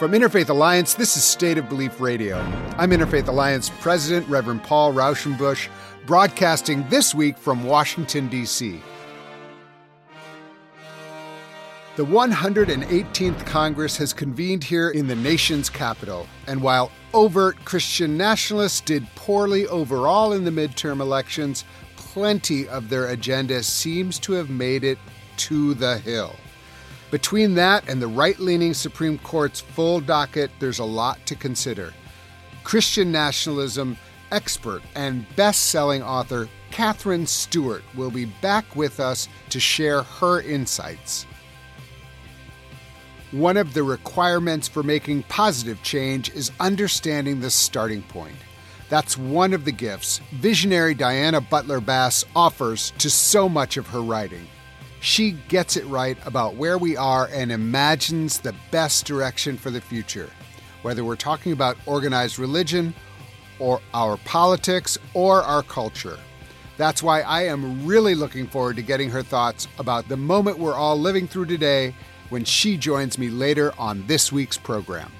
From Interfaith Alliance, this is State of Belief Radio. I'm Interfaith Alliance President Reverend Paul Raushenbush, broadcasting this week from Washington, D.C. The 118th Congress has convened here in the nation's capital, and while overt Christian nationalists did poorly overall in the midterm elections, plenty of their agenda seems to have made it to the Hill. Between that and the right leaning Supreme Court's full docket, there's a lot to consider. Christian nationalism expert and best selling author Katherine Stewart will be back with us to share her insights. One of the requirements for making positive change is understanding the starting point. That's one of the gifts visionary Diana Butler Bass offers to so much of her writing. She gets it right about where we are and imagines the best direction for the future, whether we're talking about organized religion or our politics or our culture. That's why I am really looking forward to getting her thoughts about the moment we're all living through today when she joins me later on this week's program.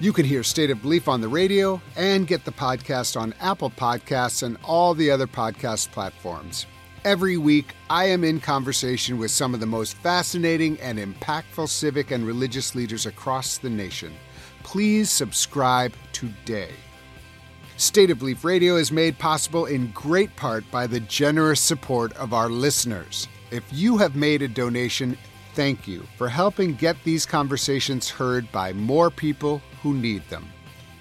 You can hear State of Belief on the radio and get the podcast on Apple Podcasts and all the other podcast platforms. Every week, I am in conversation with some of the most fascinating and impactful civic and religious leaders across the nation. Please subscribe today. State of Belief Radio is made possible in great part by the generous support of our listeners. If you have made a donation, thank you for helping get these conversations heard by more people who need them.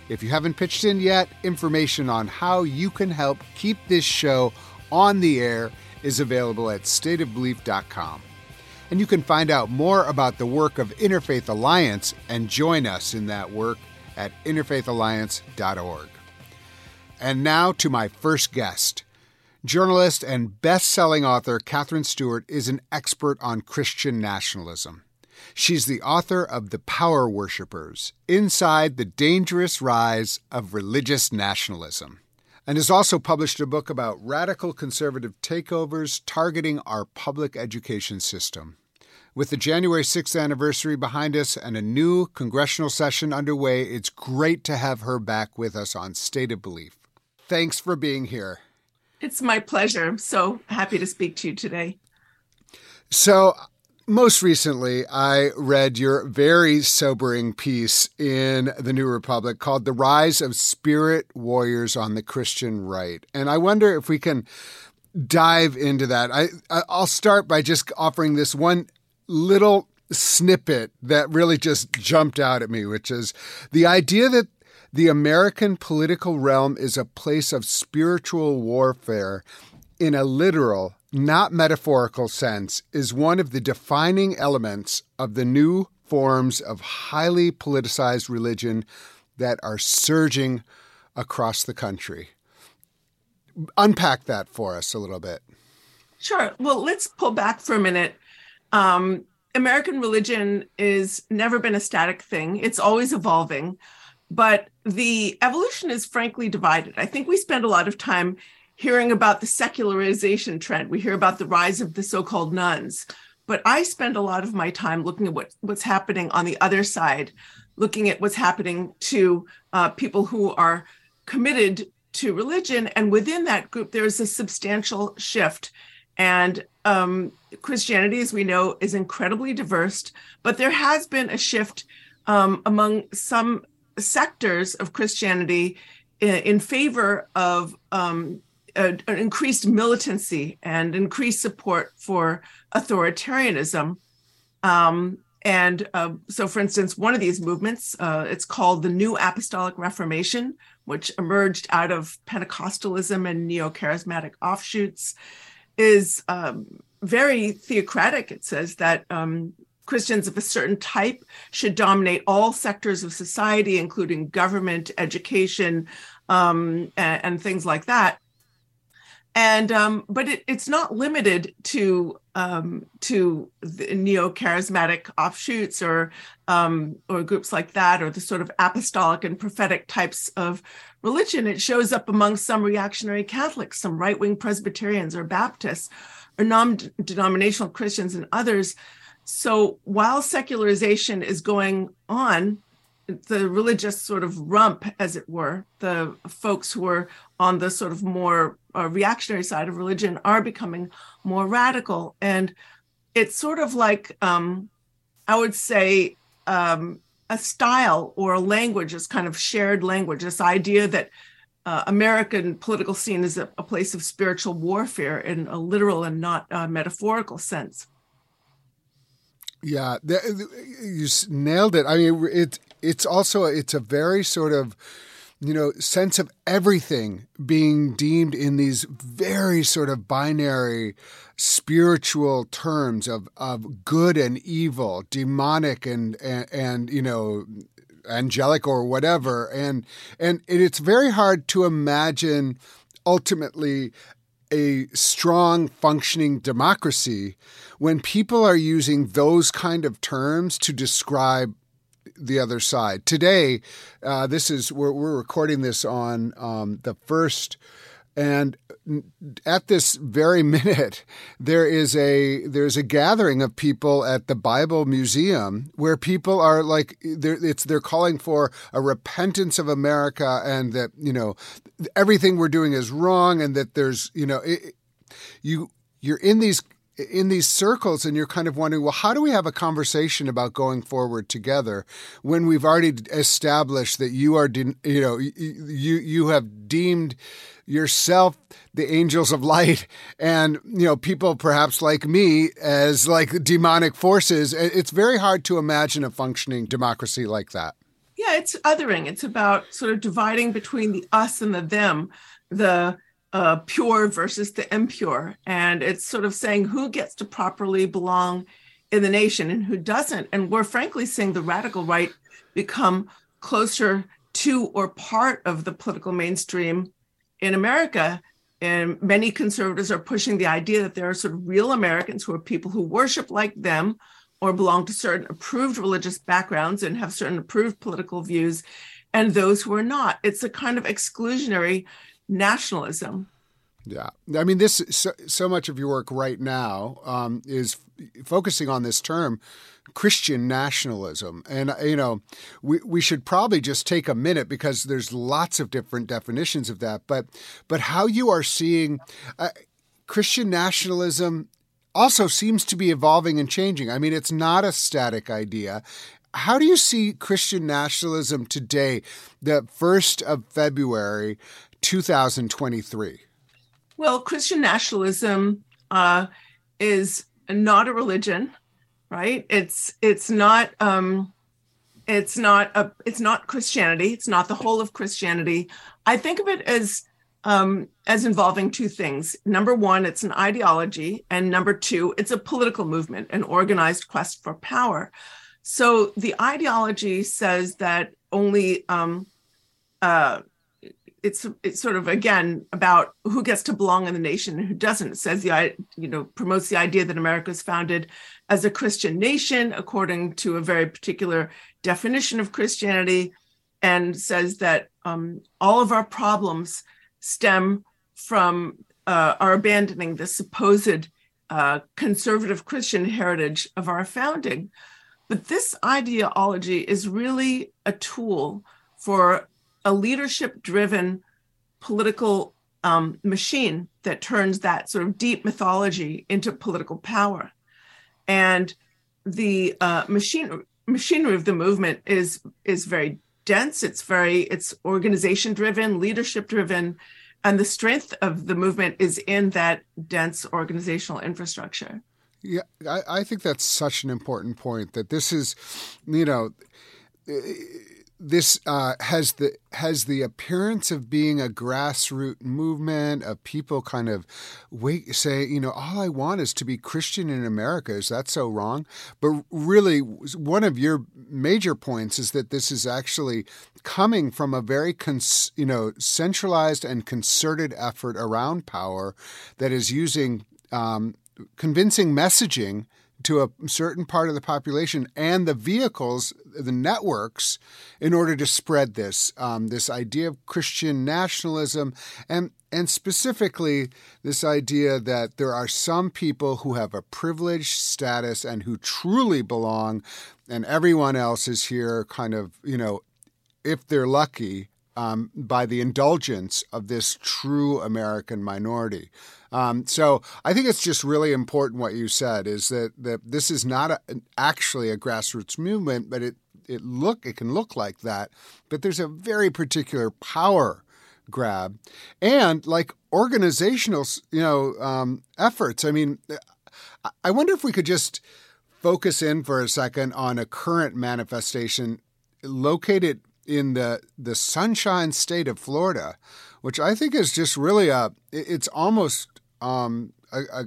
If you haven't pitched in yet, information on how you can help keep this show on the air is available at stateofbelief.com. And you can find out more about the work of Interfaith Alliance and join us in that work at interfaithalliance.org. And now to my first guest. Journalist and best selling author Katherine Stewart is an expert on Christian nationalism. She's the author of The Power Worshippers Inside the Dangerous Rise of Religious Nationalism and has also published a book about radical conservative takeovers targeting our public education system. With the January 6th anniversary behind us and a new congressional session underway, it's great to have her back with us on State of Belief. Thanks for being here. It's my pleasure. I'm so happy to speak to you today. So, most recently, I read your very sobering piece in the New Republic called The Rise of Spirit Warriors on the Christian Right. And I wonder if we can dive into that. I, I'll start by just offering this one little snippet that really just jumped out at me, which is the idea that the American political realm is a place of spiritual warfare in a literal not metaphorical sense, is one of the defining elements of the new forms of highly politicized religion that are surging across the country. Unpack that for us a little bit. Sure. Well, let's pull back for a minute. Um, American religion is never been a static thing. It's always evolving, but the evolution is frankly divided. I think we spend a lot of time hearing about the secularization trend. We hear about the rise of the so called nones. But I spend a lot of my time looking at what, what's happening on the other side, looking at what's happening to uh, people who are committed to religion. And within that group, there's a substantial shift. And um, Christianity, as we know, is incredibly diverse, but there has been a shift um, among some sectors of Christianity in, in favor of um, an increased militancy and increased support for authoritarianism. Um, and uh, so, for instance, one of these movements, uh, it's called the New Apostolic Reformation, which emerged out of Pentecostalism and neo charismatic offshoots, is um, very theocratic. It says that um, Christians of a certain type should dominate all sectors of society, including government, education, um, and, and, things like that and um, but it, it's not limited to um, to the neo-charismatic offshoots or um, or groups like that or the sort of apostolic and prophetic types of religion. It shows up among some reactionary Catholics, some right-wing Presbyterians or Baptists, or non-denominational Christians and others. So while secularization is going on the religious sort of rump, as it were, the folks who are on the sort of more uh, reactionary side of religion are becoming more radical. And it's sort of like, um, I would say, um, a style or a language is kind of shared language, this idea that uh, American political scene is a, a, place of spiritual warfare in a literal and not uh, metaphorical sense. Yeah, you nailed it. I mean, it it's also it's a very sort of you know sense of everything being deemed in these very sort of binary spiritual terms of of good and evil, demonic and and, and you know angelic or whatever. And and it's very hard to imagine ultimately a strong functioning democracy when people are using those kind of terms to describe the other side. Today, uh, this is we're, we're, recording this on um, the first, and at this very minute, there is a there's a gathering of people at the Bible Museum where people are like they're, it's they're calling for a repentance of America and that you know everything we're doing is wrong and that there's you know it, you you're in these in these circles and you're kind of wondering well how do we have a conversation about going forward together when we've already established that you are de- you know you you have deemed yourself the angels of light and you know people perhaps like me as like demonic forces? It's very hard to imagine a functioning democracy like that. Yeah it's othering. It's about sort of dividing between the us and the them. The uh, pure versus the impure. And it's sort of saying who gets to properly belong in the nation and who doesn't. And we're frankly seeing the radical right become closer to or part of the political mainstream in America. And many conservatives are pushing the idea that there are sort of real Americans who are people who worship like them or belong to certain approved religious backgrounds and have certain approved political views, and those who are not. It's a kind of exclusionary nationalism. Yeah, I mean, this so, so much of your work right now um, is f- focusing on this term, Christian nationalism, and you know, we we should probably just take a minute because there's lots of different definitions of that, but but how you are seeing uh, Christian nationalism also seems to be evolving and changing. I mean, it's not a static idea. How do you see Christian nationalism today, the 1st of February, 2023? Well, Christian nationalism uh, is not a religion, right? It's it's not um, it's not a it's not Christianity. It's not the whole of Christianity. I think of it as um, as involving two things. Number one, it's an ideology, and number two, it's a political movement, an organized quest for power. So the ideology says that only um, uh, it's it's sort of again about who gets to belong in the nation and who doesn't. Says the you know promotes the idea that America is founded as a Christian nation according to a very particular definition of Christianity, and says that um, all of our problems stem from uh, our abandoning the supposed uh, conservative Christian heritage of our founding. But this ideology is really a tool for a leadership driven political um, machine that turns that sort of deep mythology into political power. And the uh, machine machinery of the movement is is very dense. It's very it's organization driven, leadership driven, and the strength of the movement is in that dense organizational infrastructure. Yeah, I, I think that's such an important point. That this is, you know this uh, has the has the appearance of being a grassroots movement of people kind of wait say you know all I want is to be Christian in America. Is that so wrong? But really one of your major points is that this is actually coming from a very cons- you know centralized and concerted effort around power that is using um, convincing messaging to a certain part of the population and the vehicles, the networks, in order to spread this um, this idea of Christian nationalism. And and specifically this idea that there are some people who have a privileged status and who truly belong, and everyone else is here kind of, you know, if they're lucky, um, by the indulgence of this true American minority. Um, so I think it's just really important what you said is that, that this is not a, actually a grassroots movement, but it it look it can look like that, but there's a very particular power grab and like organizational you know um, efforts. I mean, I wonder if we could just focus in for a second on a current manifestation located in the the sunshine state of Florida, which I think is just really a it's almost um, a, a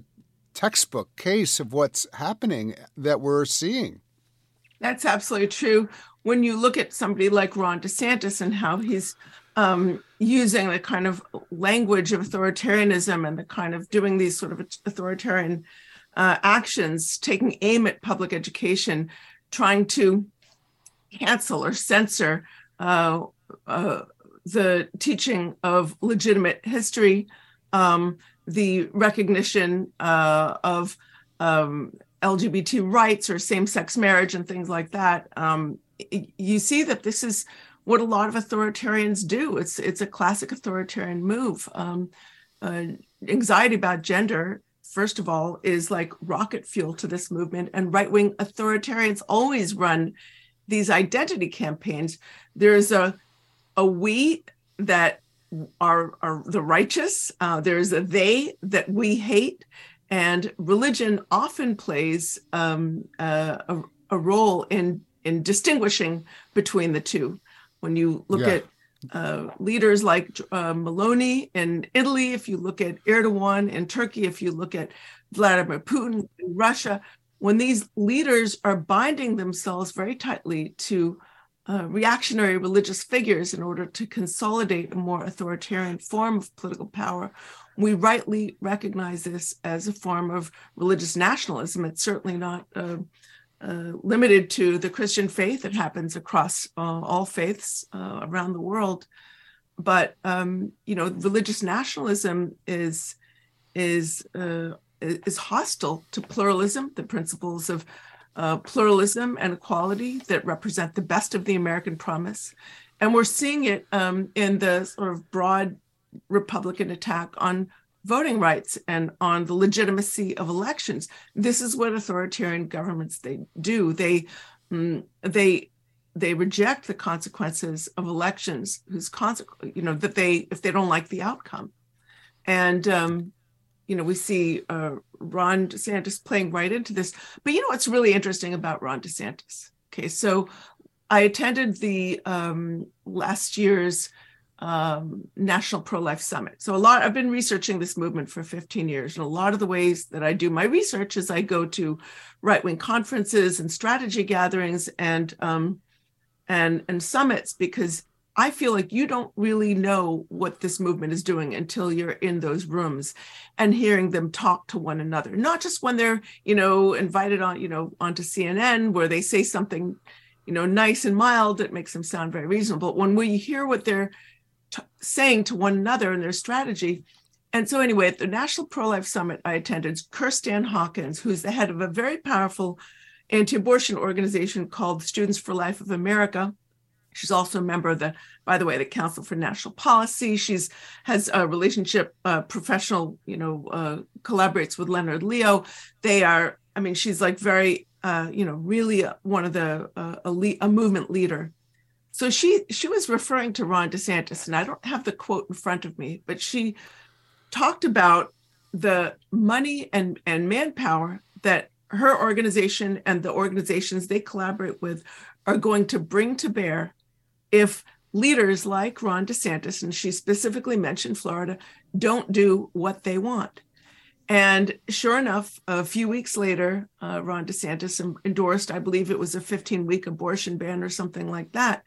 textbook case of what's happening that we're seeing. That's absolutely true. When you look at somebody like Ron DeSantis and how he's um, using the kind of language of authoritarianism and the kind of doing these sort of authoritarian uh, actions, taking aim at public education, trying to cancel or censor uh, uh, the teaching of legitimate history, um, the recognition uh, of um, LGBT rights or same sex marriage and things like that. Um, you see that this is what a lot of authoritarians do. It's it's a classic authoritarian move. Um, uh, anxiety about gender, first of all, is like rocket fuel to this movement, and right wing authoritarians always run these identity campaigns. There's a a we that are are the righteous. Uh, there's a they that we hate, and religion often plays um, uh, a, a, role in in distinguishing between the two. When you look yeah. at uh, leaders like uh, Meloni in Italy, if you look at Erdogan in Turkey, if you look at Vladimir Putin in Russia, when these leaders are binding themselves very tightly to uh, reactionary religious figures in order to consolidate a more authoritarian form of political power, we rightly recognize this as a form of religious nationalism. It's certainly not uh, uh, limited to the Christian faith. It happens across uh, all faiths uh, around the world. But um, you know, religious nationalism is is uh, is hostile to pluralism, the principles of uh, pluralism and equality that represent the best of the American promise. And we're seeing it um, in the sort of broad Republican attack on voting rights and on the legitimacy of elections. This is what authoritarian governments they do. They mm, they they reject the consequences of elections whose consequence you know that they if they don't like the outcome and um, you know, we see uh, Ron DeSantis playing right into this. But you know what's really interesting about Ron DeSantis? Okay, so I attended the um, last year's um, National Pro Life Summit. So a lot, I've been researching this movement for 15 years, and a lot of the ways that I do my research is I go to right wing conferences and strategy gatherings and um, and and summits because I feel like you don't really know what this movement is doing until you're in those rooms and hearing them talk to one another. Not just when they're, you know, invited on, you know, onto CNN where they say something, you know, nice and mild that makes them sound very reasonable. But when we hear what they're t- saying to one another and their strategy. And so, anyway, at the National Pro Life Summit I attended, Kristan Hawkins, who's the head of a very powerful anti abortion organization called Students for Life of America She's also a member of the, by the way, the Council for National Policy. She's has a relationship, uh, professional, you know, uh, collaborates with Leonard Leo. They are, I mean, she's like very, uh, you know, really one of the uh, a, le- a movement leader. So she she was referring to Ron DeSantis, and I don't have the quote in front of me, but she talked about the money and and manpower that her organization and the organizations they collaborate with are going to bring to bear if leaders like Ron DeSantis, and she specifically mentioned Florida, don't do what they want. And sure enough, a few weeks later, uh, Ron DeSantis endorsed, I believe it was a 15 week abortion ban or something like that.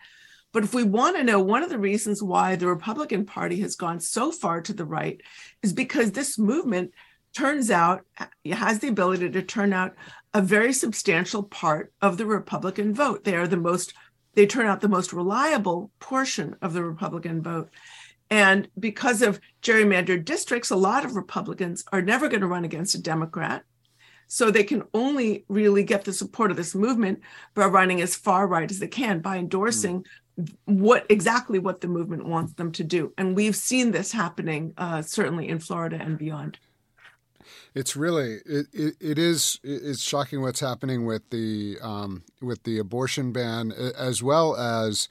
But if we want to know, one of the reasons why the Republican Party has gone so far to the right is because this movement turns out has the ability to turn out a very substantial part of the Republican vote. They are the most they turn out the most reliable portion of the Republican vote. And because of gerrymandered districts, a lot of Republicans are never going to run against a Democrat. So they can only really get the support of this movement by running as far right as they can by endorsing mm. what exactly what the movement wants them to do. And we've seen this happening uh, certainly in Florida and beyond. It's really it, it, it is it's shocking what's happening with the um, with the abortion ban as well as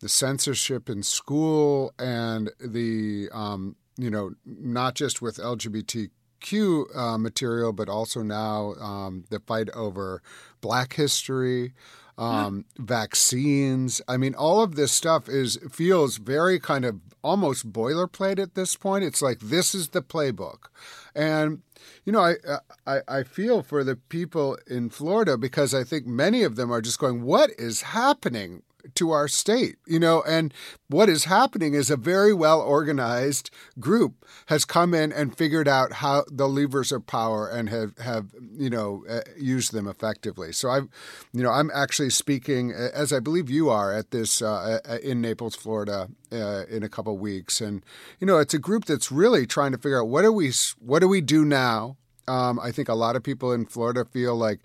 the censorship in school and the um, you know not just with LGBTQ uh, material, but also now um, the fight over Black history, um, vaccines. I mean, all of this stuff is feels very kind of almost boilerplate at this point. It's like this is the playbook, and you know, I, I I feel for the people in Florida because I think many of them are just going, "What is happening? To our state, you know, and what is happening is a very well organized group has come in and figured out how the levers of power and have, have you know, uh, used them effectively. So I, you know, I'm actually speaking, as I believe you are, at this uh, in Naples, Florida, uh, in a couple weeks, and you know, it's a group that's really trying to figure out what do we, what do we do now. Um, I think a lot of people in Florida feel like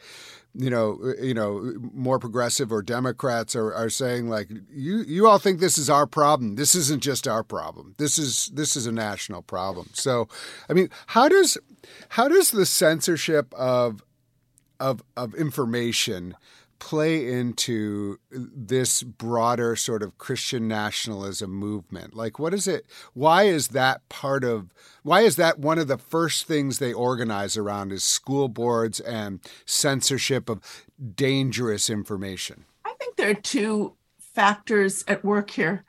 you know, uh, you know, more progressive or Democrats are, are saying like, you you all think this is our problem. This isn't just our problem. This is this is a national problem. So, I mean, how does how does the censorship of of of information play into this broader sort of Christian nationalism movement? Like, what is it? Why is that part of? Why is that one of the first things they organize around? Is school boards and censorship of dangerous information? I think there are two factors at work here.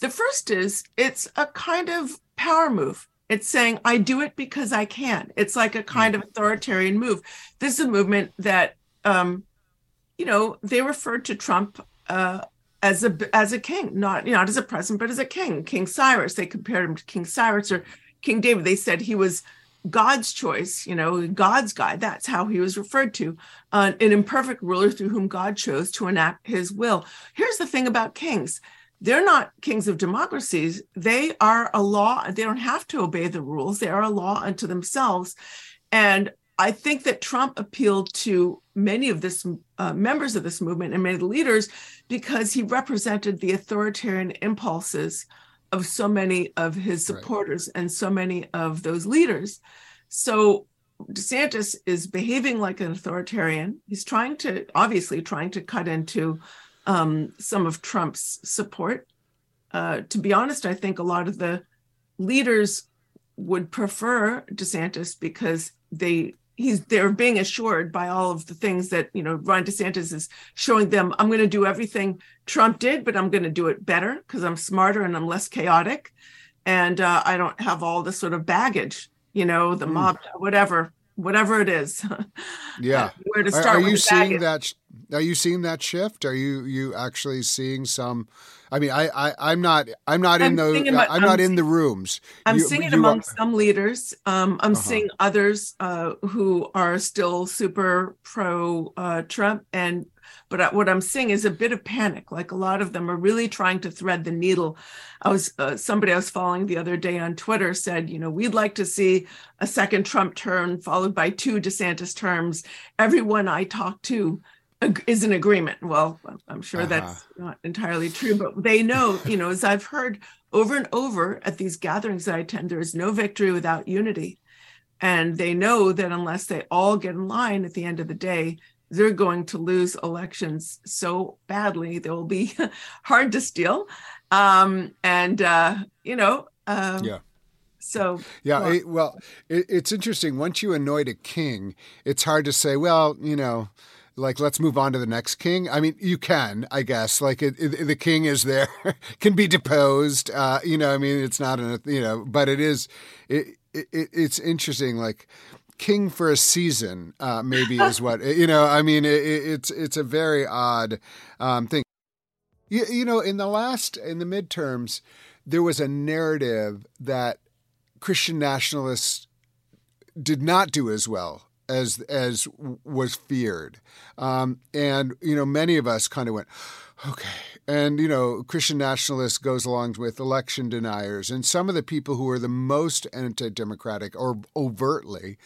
The first is it's a kind of power move. It's saying, I do it because I can. It's like a kind of authoritarian move. This is a movement that um, you know, they referred to Trump uh, as a as a king, not not as a president, but as a king, King Cyrus. They compared him to King Cyrus or King David. They said he was God's choice, you know, God's guy. That's how he was referred to, uh, an imperfect ruler through whom God chose to enact his will. Here's the thing about kings they're not kings of democracies. They are a law. They don't have to obey the rules. They are a law unto themselves. And I think that Trump appealed to many of this uh, members of this movement and many of the leaders because he represented the authoritarian impulses of so many of his supporters right. and so many of those leaders. So DeSantis is behaving like an authoritarian. He's trying to obviously trying to cut into um, some of Trump's support. Uh, to be honest, I think a lot of the leaders would prefer DeSantis because they he's they're being assured by all of the things that you know Ron DeSantis is showing them. I'm going to do everything Trump did, but I'm going to do it better because I'm smarter and I'm less chaotic, and uh, I don't have all the sort of baggage, you know, the mm. mob, whatever, whatever it is. yeah, where to start? Are, are you seeing that? Are you seeing that shift? Are you you actually seeing some? I mean, I, I am not I'm not I'm in the about, I'm, not I'm, in the rooms. I'm you, seeing it among some leaders. Um, I'm uh-huh. seeing others uh, who are still super pro uh, Trump, and but what I'm seeing is a bit of panic. Like a lot of them are really trying to thread the needle. I was uh, somebody I was following the other day on Twitter said, you know, we'd like to see a second Trump term followed by two DeSantis terms. Everyone I talk to is an agreement. Well, I'm sure uh-huh. that's not entirely true, but they know, you know, as I've heard over and over at these gatherings that I attend, there is no victory without unity. And they know that unless they all get in line at the end of the day, they're going to lose elections so badly. They will be hard to steal. Um, and, uh, you know, uh, yeah. So yeah, well, it, well it, it's interesting. Once you anoint a king, it's hard to say, well, you know, like let's move on to the next king i mean you can i guess like it, it, the king is there can be deposed uh, you know i mean it's not an you know but it is it, it's interesting like king for a season uh, maybe is what you know i mean it's it's a very odd um, thing. You, you know in the last in the midterms there was a narrative that christian nationalists did not do as well as as was feared, um, and you know many of us kind of went, okay, and you know Christian nationalists goes along with election deniers, and some of the people who are the most anti-democratic or overtly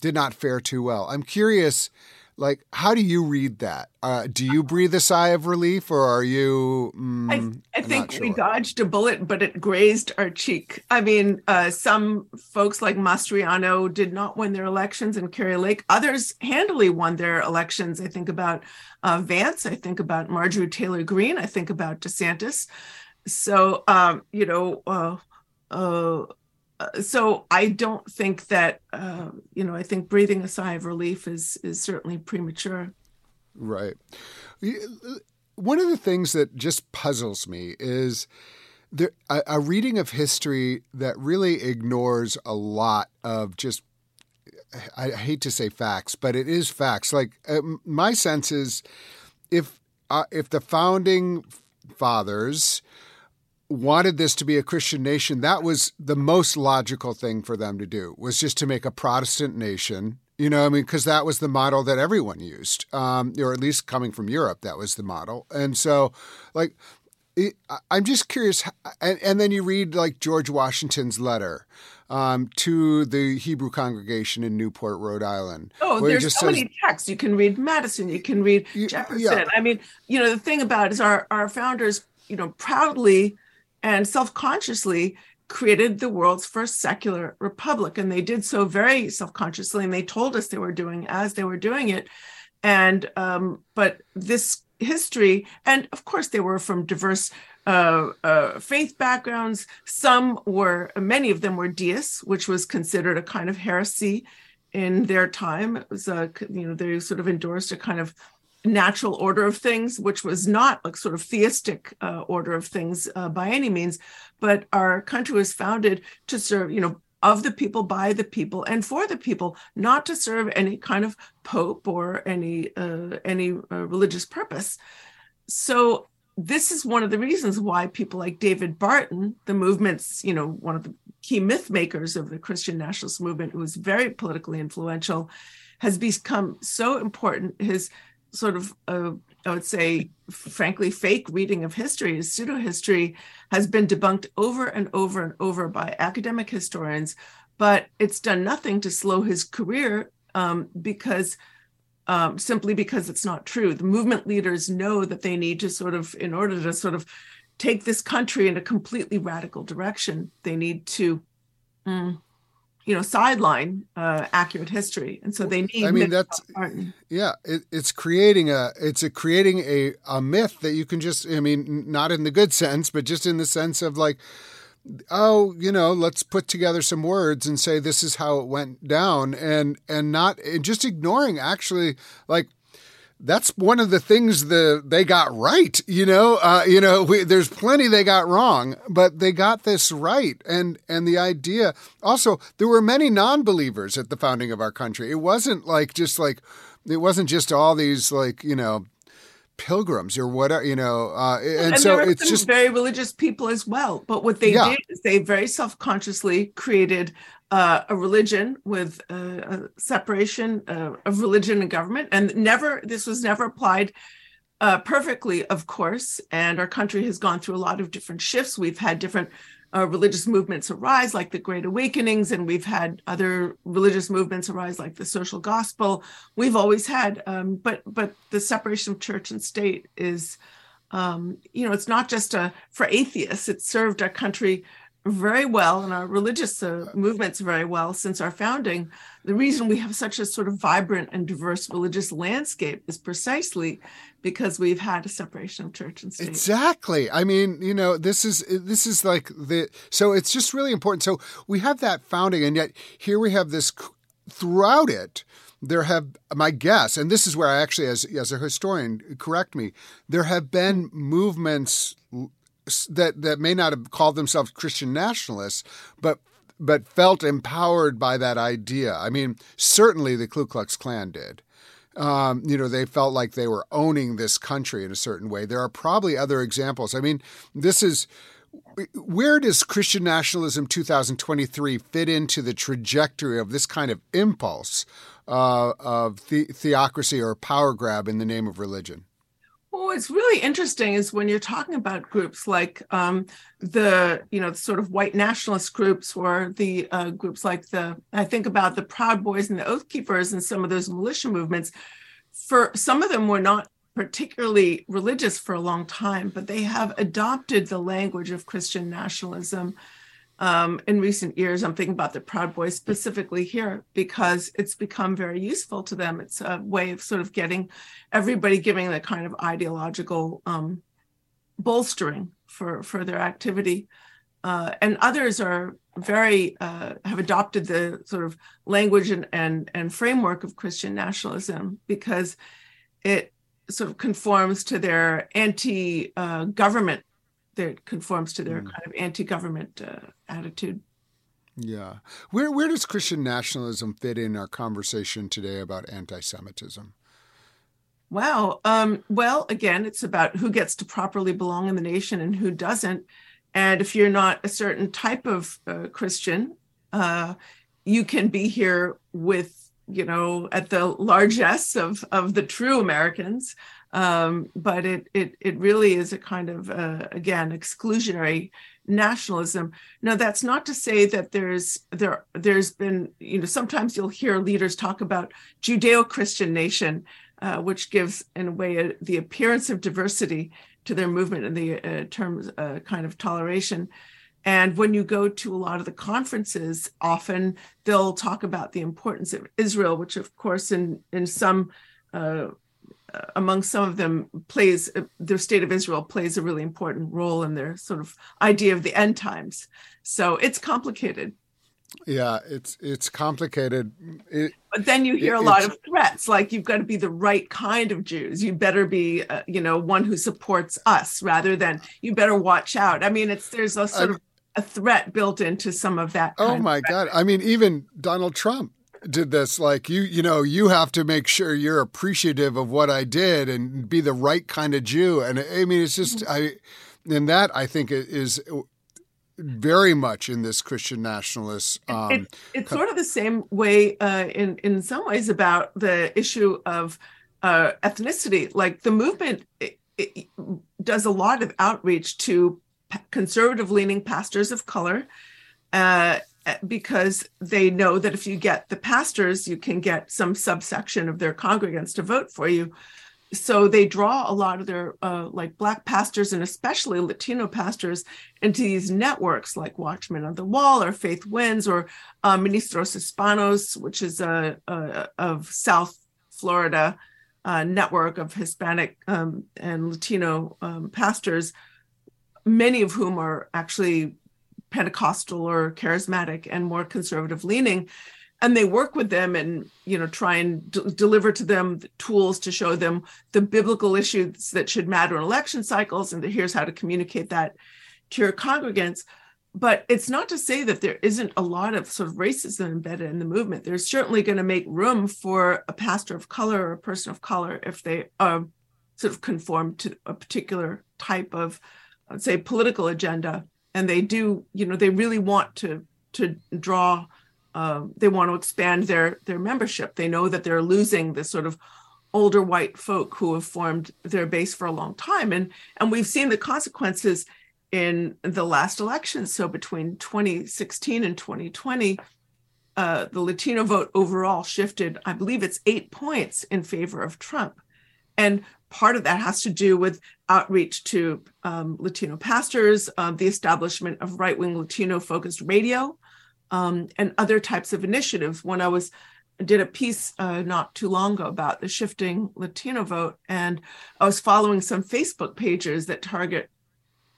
did not fare too well. I'm curious like how do you read that uh, do you breathe a sigh of relief or are you mm, i, I think sure. we dodged a bullet but it grazed our cheek i mean uh, some folks like mastriano did not win their elections in Kari Lake others handily won their elections i think about uh, vance i think about marjorie taylor greene i think about desantis so um, you know uh, uh, so I don't think that uh, you know. I think breathing a sigh of relief is is certainly premature. Right. One of the things that just puzzles me is there, a, a reading of history that really ignores a lot of just. I hate to say facts, but it is facts. Like uh, my sense is, if uh, if the founding fathers wanted this to be a Christian nation, that was the most logical thing for them to do, was just to make a Protestant nation. You know, I mean, because that was the model that everyone used, um, or at least coming from Europe, that was the model. And so, like, it, I'm just curious. And, and, then you read like George Washington's letter um, to the Hebrew congregation in Newport, Rhode Island. Oh, there's so says, many texts. You can read Madison. You can read Jefferson. Yeah. I mean, you know, the thing about it is our our founders, you know, proudly and self consciously created the world's first secular republic. And they did so very self consciously, and they told us they were doing as they were doing it. And, um, but this history, and of course, they were from diverse uh, uh, faith backgrounds. Some were, many of them were deists, which was considered a kind of heresy in their time. It was a, you know, they sort of endorsed a kind of natural order of things, which was not like sort of theistic uh, order of things uh, by any means, but our country was founded to serve, you know, of the people, by the people, and for the people, not to serve any kind of pope or any uh, any uh, religious purpose. So this is one of the reasons why people like David Barton, the movement's, you know, one of the key myth makers of the Christian nationalist movement, who was very politically influential, has become so important. His sort of uh, I would say, frankly, fake reading of history, is pseudo history, has been debunked over and over and over by academic historians, but it's done nothing to slow his career um, because um, simply because it's not true. The movement leaders know that they need to sort of, in order to sort of take this country in a completely radical direction, they need to. Mm, you know sideline uh, accurate history. And so they need i mean that's yeah it, it's creating a it's a creating a, a myth that you can just i mean not in the good sense but just in the sense of like oh you know let's put together some words and say this is how it went down. And and not and just ignoring actually like that's one of the things the they got right. You know, uh, you know, we, there's plenty they got wrong, but they got this right. And and the idea also there were many non-believers at the founding of our country. It wasn't like just like it wasn't just all these like you know pilgrims or whatever you know uh, and, and, so it's just very religious people as well but what they yeah. did is they very self-consciously created uh, a religion with a, a separation uh, of religion and government, and never this was never applied uh, perfectly, of course. And our country has gone through a lot of different shifts. We've had different uh, religious movements arise, like the Great Awakenings, and we've had other religious movements arise, like the Social Gospel. We've always had, um, but but the separation of church and state is. Um, you know, it's not just a, for atheists. It served our country very well and our religious uh, movements very well since our founding. The reason we have such a sort of vibrant and diverse religious landscape is precisely because we've had a separation of church and state. Exactly. I mean, you know, this is this is like the so it's just really important. So we have that founding and yet here we have this throughout it there have my guess and this is where i actually as as a historian correct me there have been movements that that may not have called themselves Christian nationalists, but but felt empowered by that idea. I mean, certainly the Ku Klux Klan did. Um, you know, they felt like they were owning this country in a certain way. There are probably other examples. I mean, this is Where does Christian Nationalism 2023 fit into the trajectory of this kind of impulse uh, of the- theocracy or power grab in the name of religion? Well, what's really interesting is when you're talking about groups like um, the, you know, sort of white nationalist groups or the uh, groups like the, I think about the Proud Boys and the Oath Keepers and some of those militia movements. For some of them were not particularly religious for a long time, but they have adopted the language of Christian nationalism um, in recent years. I'm thinking about the Proud Boys specifically here because it's become very useful to them. It's a way of sort of getting everybody giving the kind of ideological um, bolstering for for their activity. Uh, and others are very uh, have adopted the sort of language and, and and framework of Christian nationalism because it sort of conforms to their anti-government uh, that conforms to their mm. kind of anti-government uh, attitude. Yeah, where where does Christian nationalism fit in our conversation today about anti-Semitism? Wow. Um, well, again, it's about who gets to properly belong in the nation and who doesn't. And if you're not a certain type of uh, Christian, uh, you can be here with, you know, at the largesse of of the true Americans, um, but it it it really is a kind of uh, again exclusionary nationalism. Now that's not to say that there's there there's been you know sometimes you'll hear leaders talk about Judeo-Christian nation, uh, which gives in a way a, the appearance of diversity to their movement in the uh, terms uh, kind of toleration. And when you go to a lot of the conferences, often they'll talk about the importance of Israel, which of course in in some uh, among some of them plays their state of Israel plays a really important role in their sort of idea of the end times. So it's complicated. Yeah, it's it's complicated. It, but then you hear it, a lot of threats, like you've got to be the right kind of Jews. You better be, uh, you know, one who supports us, rather than you better watch out. I mean, it's there's a sort I, of a threat built into some of that. oh my God! I mean, even Donald Trump did this like you you know you have to make sure you're appreciative of what I did and be the right kind of Jew and I mean it's just I and that I think is very much in this Christian nationalist. Um, it's, it's sort of the same way uh, in in some ways about the issue of uh, ethnicity. Like the movement it, it does a lot of outreach to conservative leaning pastors of color. Uh, because they know that if you get the pastors, you can get some subsection of their congregants to vote for you. So they draw a lot of their uh, like black pastors and especially Latino pastors into these networks like Watchmen on the Wall or Faith Wins or uh, Ministros Hispanos, which is a, a of South Florida uh, network of Hispanic um, and Latino um, pastors, many of whom are actually Pentecostal or charismatic and more conservative leaning. And they work with them and you know try and d- deliver to them the tools to show them the biblical issues that should matter in election cycles, and here's how to communicate that to your congregants. But it's not to say that there isn't a lot of sort of racism embedded in the movement. There's certainly going to make room for a pastor of color or a person of color if they um, sort of conform to a particular type of, let's say, political agenda and they do you know they really want to to draw uh, they want to expand their their membership. They know that they're losing this sort of older white folk who have formed their base for a long time. And and we've seen the consequences in the last election. So between 2016 and 2020 uh, the latino vote overall shifted i believe it's eight points in favor of trump. And part of that has to do with outreach to um, Latino pastors, uh, the establishment of right wing Latino focused radio, um, and other types of initiatives. When I was did a piece uh, not too long ago about the shifting Latino vote, and I was following some Facebook pages that target,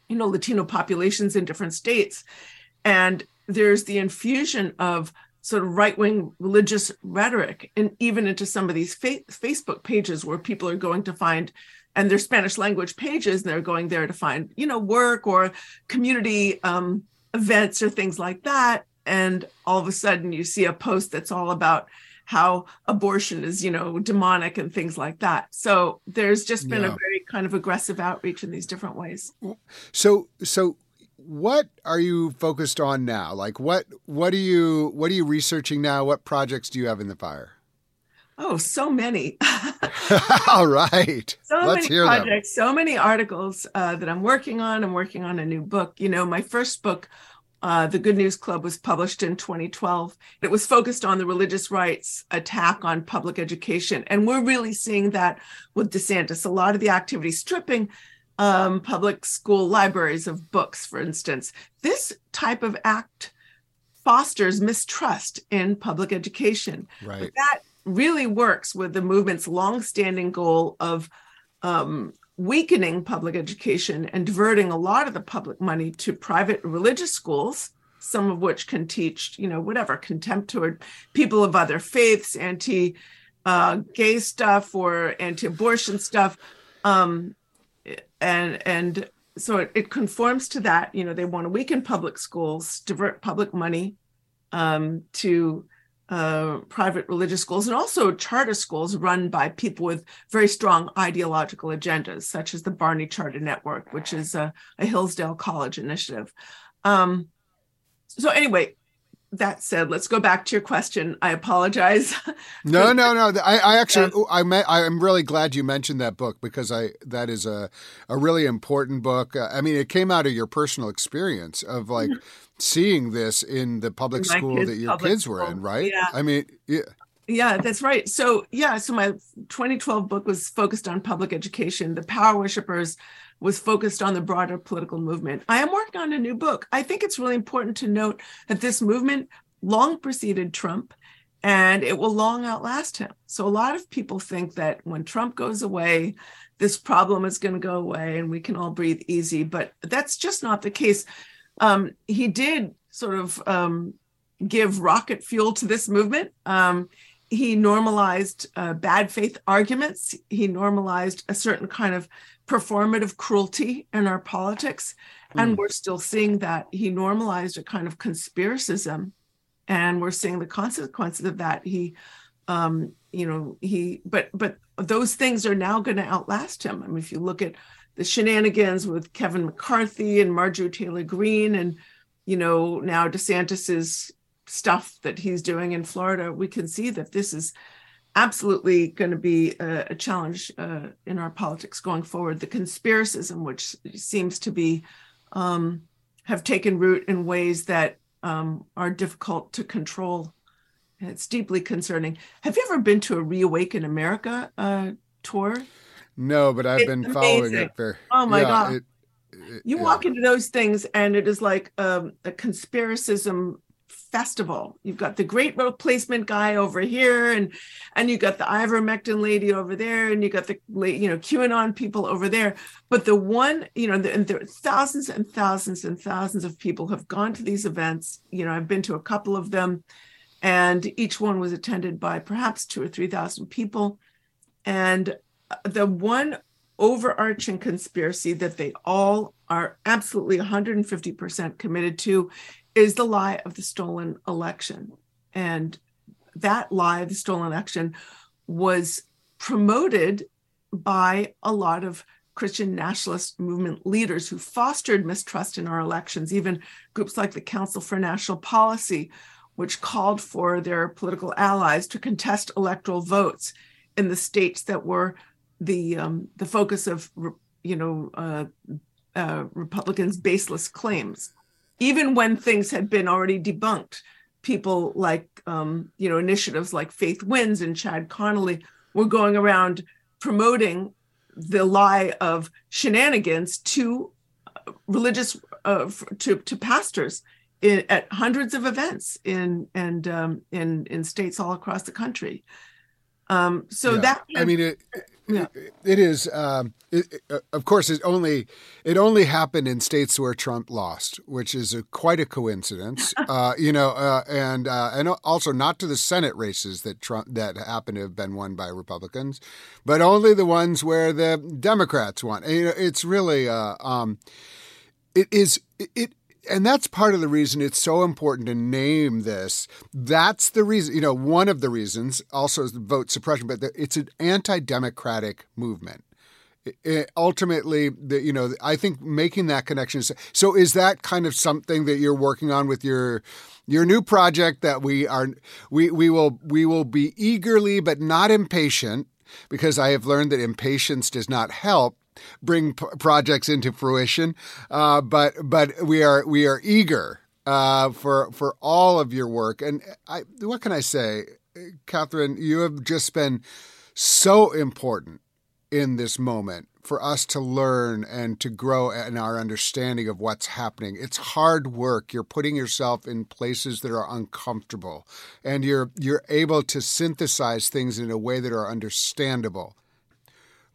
you know, Latino populations in different states, and there's the infusion of sort of right wing religious rhetoric and even into some of these fa- Facebook pages where people are going to find and they're Spanish language pages and they're going there to find you know work or community um, events or things like that. And all of a sudden you see a post that's all about how abortion is you know demonic and things like that. So there's just been yeah. a very kind of aggressive outreach in these different ways. So so what are you focused on now? Like what what are you what are you researching now? What projects do you have in the fire? Oh, so many. All right. So Let's many hear projects, them. so many articles uh, that I'm working on. I'm working on a new book. You know, my first book, uh, The Good News Club, was published in 2012. It was focused on the religious rights attack on public education. And we're really seeing that with DeSantis. A lot of the activity stripping um, public school libraries of books, for instance. This type of act fosters mistrust in public education. Right. But that really works with the movement's longstanding goal of um, weakening public education and diverting a lot of the public money to private religious schools some of which can teach you know whatever contempt toward people of other faiths anti uh, gay stuff or anti-abortion stuff um, and and so it, it conforms to that you know they want to weaken public schools divert public money um, to uh, private religious schools and also charter schools run by people with very strong ideological agendas, such as the Barney Charter Network, which is a, a Hillsdale College initiative. Um, so, anyway, that said, let's go back to your question. I apologize. No, no, no. I, I actually, I met, I'm really glad you mentioned that book because I that is a a really important book. Uh, I mean, it came out of your personal experience of like mm-hmm. seeing this in the public my school that your kids school. were in, right? Yeah. I mean, yeah. Yeah, that's right. So, yeah, so my 2012 book was focused on public education. The Power Worshippers was focused on the broader political movement. I am working on a new book. I think it's really important to note that this movement long preceded Trump and it will long outlast him. So a lot of people think that when Trump goes away, this problem is going to go away and we can all breathe easy. But that's just not the case. Um, he did sort of um, give rocket fuel to this movement. Um, he normalized uh, bad faith arguments. He normalized a certain kind of performative cruelty in our politics. Mm. And hmm. we're still seeing that. He normalized a kind of conspiracism and we're seeing the consequences of that he um you know he but but those things are now going to outlast him i mean if you look at the shenanigans with kevin mccarthy and marjorie taylor greene and you know now desantis's stuff that he's doing in florida we can see that this is absolutely going to be a, a challenge uh, in our politics going forward the conspiracism which seems to be um, have taken root in ways that um, are difficult to control. It's deeply concerning. Have you ever been to a Reawaken America uh, tour? No, but I've it's been amazing. following it. For, oh my yeah, god! It, it, you yeah. walk into those things, and it is like um, a conspiracism festival. You've got the great replacement guy over here, and and you got the ivermectin lady over there, and you got the you know QAnon people over there. But the one, you know, and there are thousands and thousands and thousands of people have gone to these events. You know, I've been to a couple of them, and each one was attended by perhaps two or three thousand people. And uh, the one overarching conspiracy that they all are absolutely 150% committed to is the lie of the stolen election. And that lie the stolen election was promoted by a lot of Christian nationalist movement leaders who fostered mistrust in our elections, even groups like the Council for National Policy, which called for their political allies to contest electoral votes in the states that were the um, the focus of you know uh, uh, Republicans' baseless claims even when things had been already debunked people like um, you know initiatives like faith wins and chad connelly were going around promoting the lie of shenanigans to uh, religious uh, to, to pastors in, at hundreds of events in and um, in in states all across the country um, so yeah. that I mean, it, yeah. it, it is. Um, it, uh, of course, it only it only happened in states where Trump lost, which is a, quite a coincidence. uh, you know, uh, and uh, and also not to the Senate races that Trump that happen to have been won by Republicans, but only the ones where the Democrats won. And, you know, it's really. Uh, um, it is it and that's part of the reason it's so important to name this. That's the reason, you know, one of the reasons also is vote suppression, but it's an anti democratic movement. it, ultimately, the, you know, I think making that connection. Is, so, is that kind of something that you're working on with your your new project that we are we we will we will be eagerly but not impatient because I have learned that impatience does not help bring p- projects into fruition. Uh, but but we are we are eager uh, for for all of your work. And I, what can I say, Katherine? You have just been so important in this moment for us to learn and to grow in our understanding of what's happening. It's hard work. You're putting yourself in places that are uncomfortable and you're you're able to synthesize things in a way that are understandable.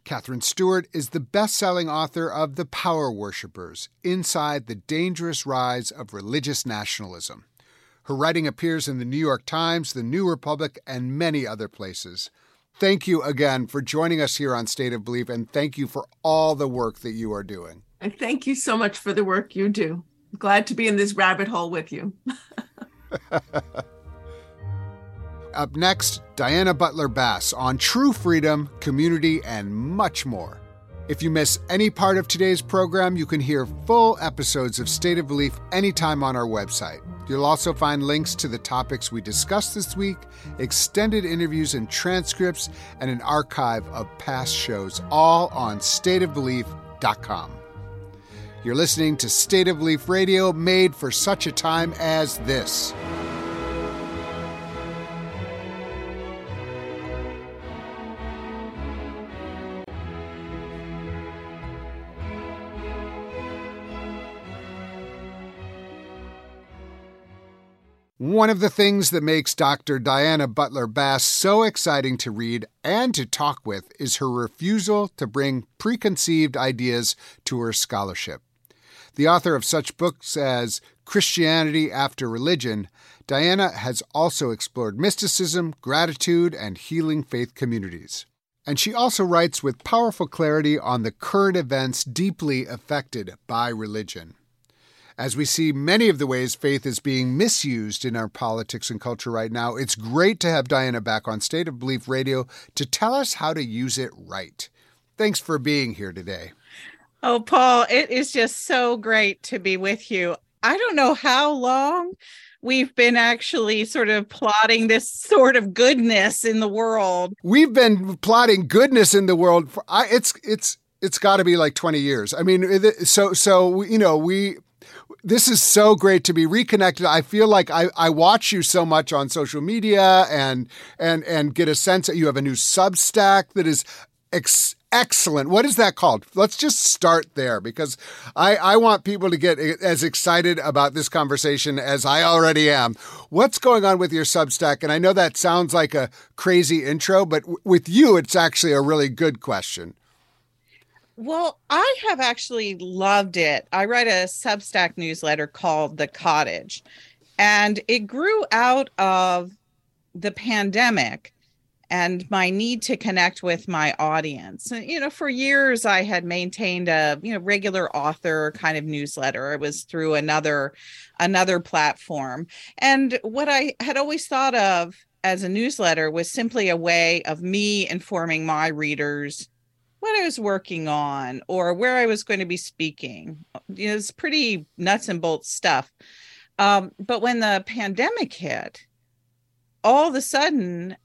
Katherine Stewart is the best selling author of The Power Worshippers Inside the Dangerous Rise of Religious Nationalism. Her writing appears in the New York Times, the New Republic, and many other places. Thank you again for joining us here on State of Belief, and thank you for all the work that you are doing. And thank you so much for the work you do. Glad to be in this rabbit hole with you. Up next, Diana Butler Bass on true freedom, community, and much more. If you miss any part of today's program, you can hear full episodes of State of Belief anytime on our website. You'll also find links to the topics we discussed this week, extended interviews and transcripts, and an archive of past shows, all on stateofbelief.com. You're listening to State of Belief Radio, made for such a time as this. One of the things that makes Dr. Diana Butler Bass so exciting to read and to talk with is her refusal to bring preconceived ideas to her scholarship. The author of such books as Christianity After Religion, Diana has also explored mysticism, gratitude, and healing faith communities. And she also writes with powerful clarity on the current events deeply affected by religion. As we see many of the ways faith is being misused in our politics and culture right now, it's great to have Diana back on State of Belief Radio to tell us how to use it right. Thanks for being here today. Oh, Paul, it is just so great to be with you. I don't know how long we've been actually sort of plotting this sort of goodness in the world. We've been plotting goodness in the world for I, it's it's it's got to be like 20 years. I mean, so so you know, we this is so great to be reconnected. I feel like I, I watch you so much on social media and and and get a sense that you have a new Substack that is ex- excellent. What is that called? Let's just start there because I, I want people to get as excited about this conversation as I already am. What's going on with your Substack? And I know that sounds like a crazy intro, but w- with you, it's actually a really good question. Well, I have actually loved it. I write a Substack newsletter called The Cottage, and it grew out of the pandemic and my need to connect with my audience. And, you know, for years I had maintained a, you know, regular author kind of newsletter. It was through another another platform. And what I had always thought of as a newsletter was simply a way of me informing my readers what I was working on or where I was going to be speaking. You know, it's pretty nuts and bolts stuff. Um, but when the pandemic hit, all of a sudden,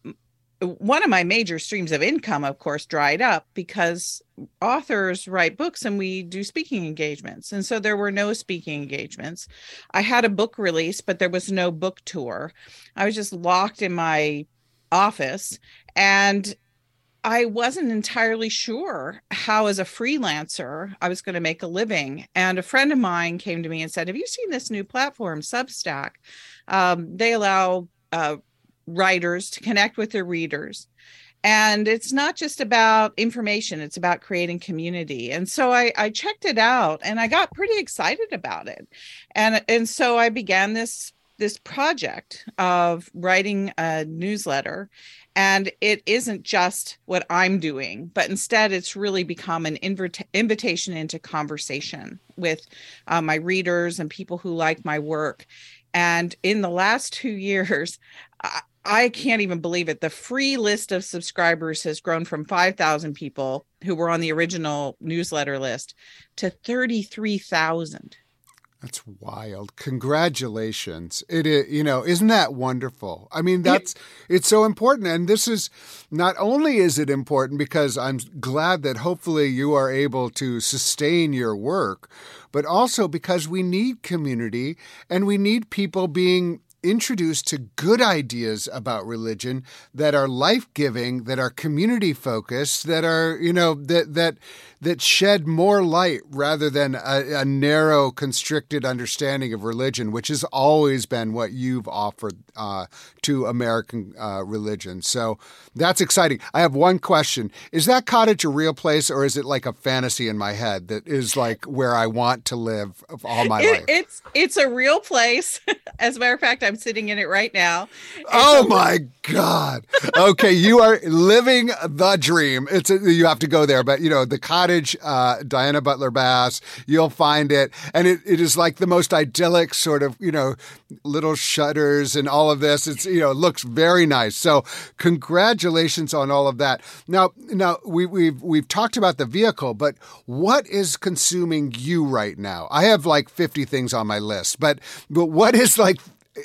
one of my major streams of income, of course, dried up because authors write books and we do speaking engagements. And so there were no speaking engagements. I had a book release, but there was no book tour. I was just locked in my office and I wasn't entirely sure how, as a freelancer, I was going to make a living. And a friend of mine came to me and said, Have you seen this new platform, Substack? Um, they allow uh, writers to connect with their readers. And it's not just about information, it's about creating community. And so I, I checked it out and I got pretty excited about it. And, and so I began this this project of writing a newsletter and it isn't just what i'm doing but instead it's really become an invita- invitation into conversation with uh, my readers and people who like my work and in the last two years I can't even believe it. The free list of subscribers has grown from 5,000 people who were on the original newsletter list to 33,000. That's wild. Congratulations. It is, you know, isn't that wonderful? I mean, that's it's so important and this is not only is it important because I'm glad that hopefully you are able to sustain your work, but also because we need community and we need people being introduced to good ideas about religion that are life-giving, that are community focused, that are, you know, that that that shed more light rather than a, a, narrow, constricted understanding of religion, which has always been what you've offered uh, to American uh, religion. So that's exciting. I have one question: Is that cottage a real place, or is it like a fantasy in my head that is like where I want to live all my it, life? It's it's a real place. As a matter of fact, I'm sitting in it right now. oh my god! Okay, you are living the dream. It's a, you have to go there, but you know the cottage uh, Diana Butler Bass. You'll find it. And it, it is like the most idyllic sort of, you know, little shutters and all of this. It's, you know, it looks very nice. So congratulations on all of that. Now, now we, we've, we've talked about the vehicle, but what is consuming you right now? I have like 50 things on my list, but, but what is like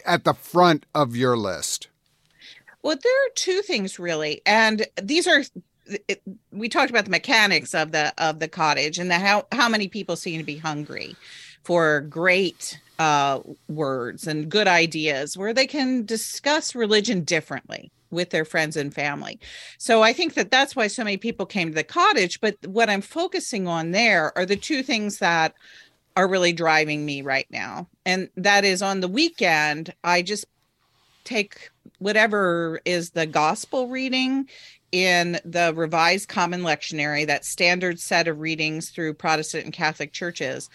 at the front of your list? Well, there are two things really, and these are it, we talked about the mechanics of the of the cottage and the how how many people seem to be hungry for great uh, words and good ideas where they can discuss religion differently with their friends and family. So I think that that's why so many people came to the cottage. But what I'm focusing on there are the two things that are really driving me right now. And that is on the weekend, I just take whatever is the gospel reading in the Revised Common Lectionary, that standard set of readings through Protestant and Catholic churches.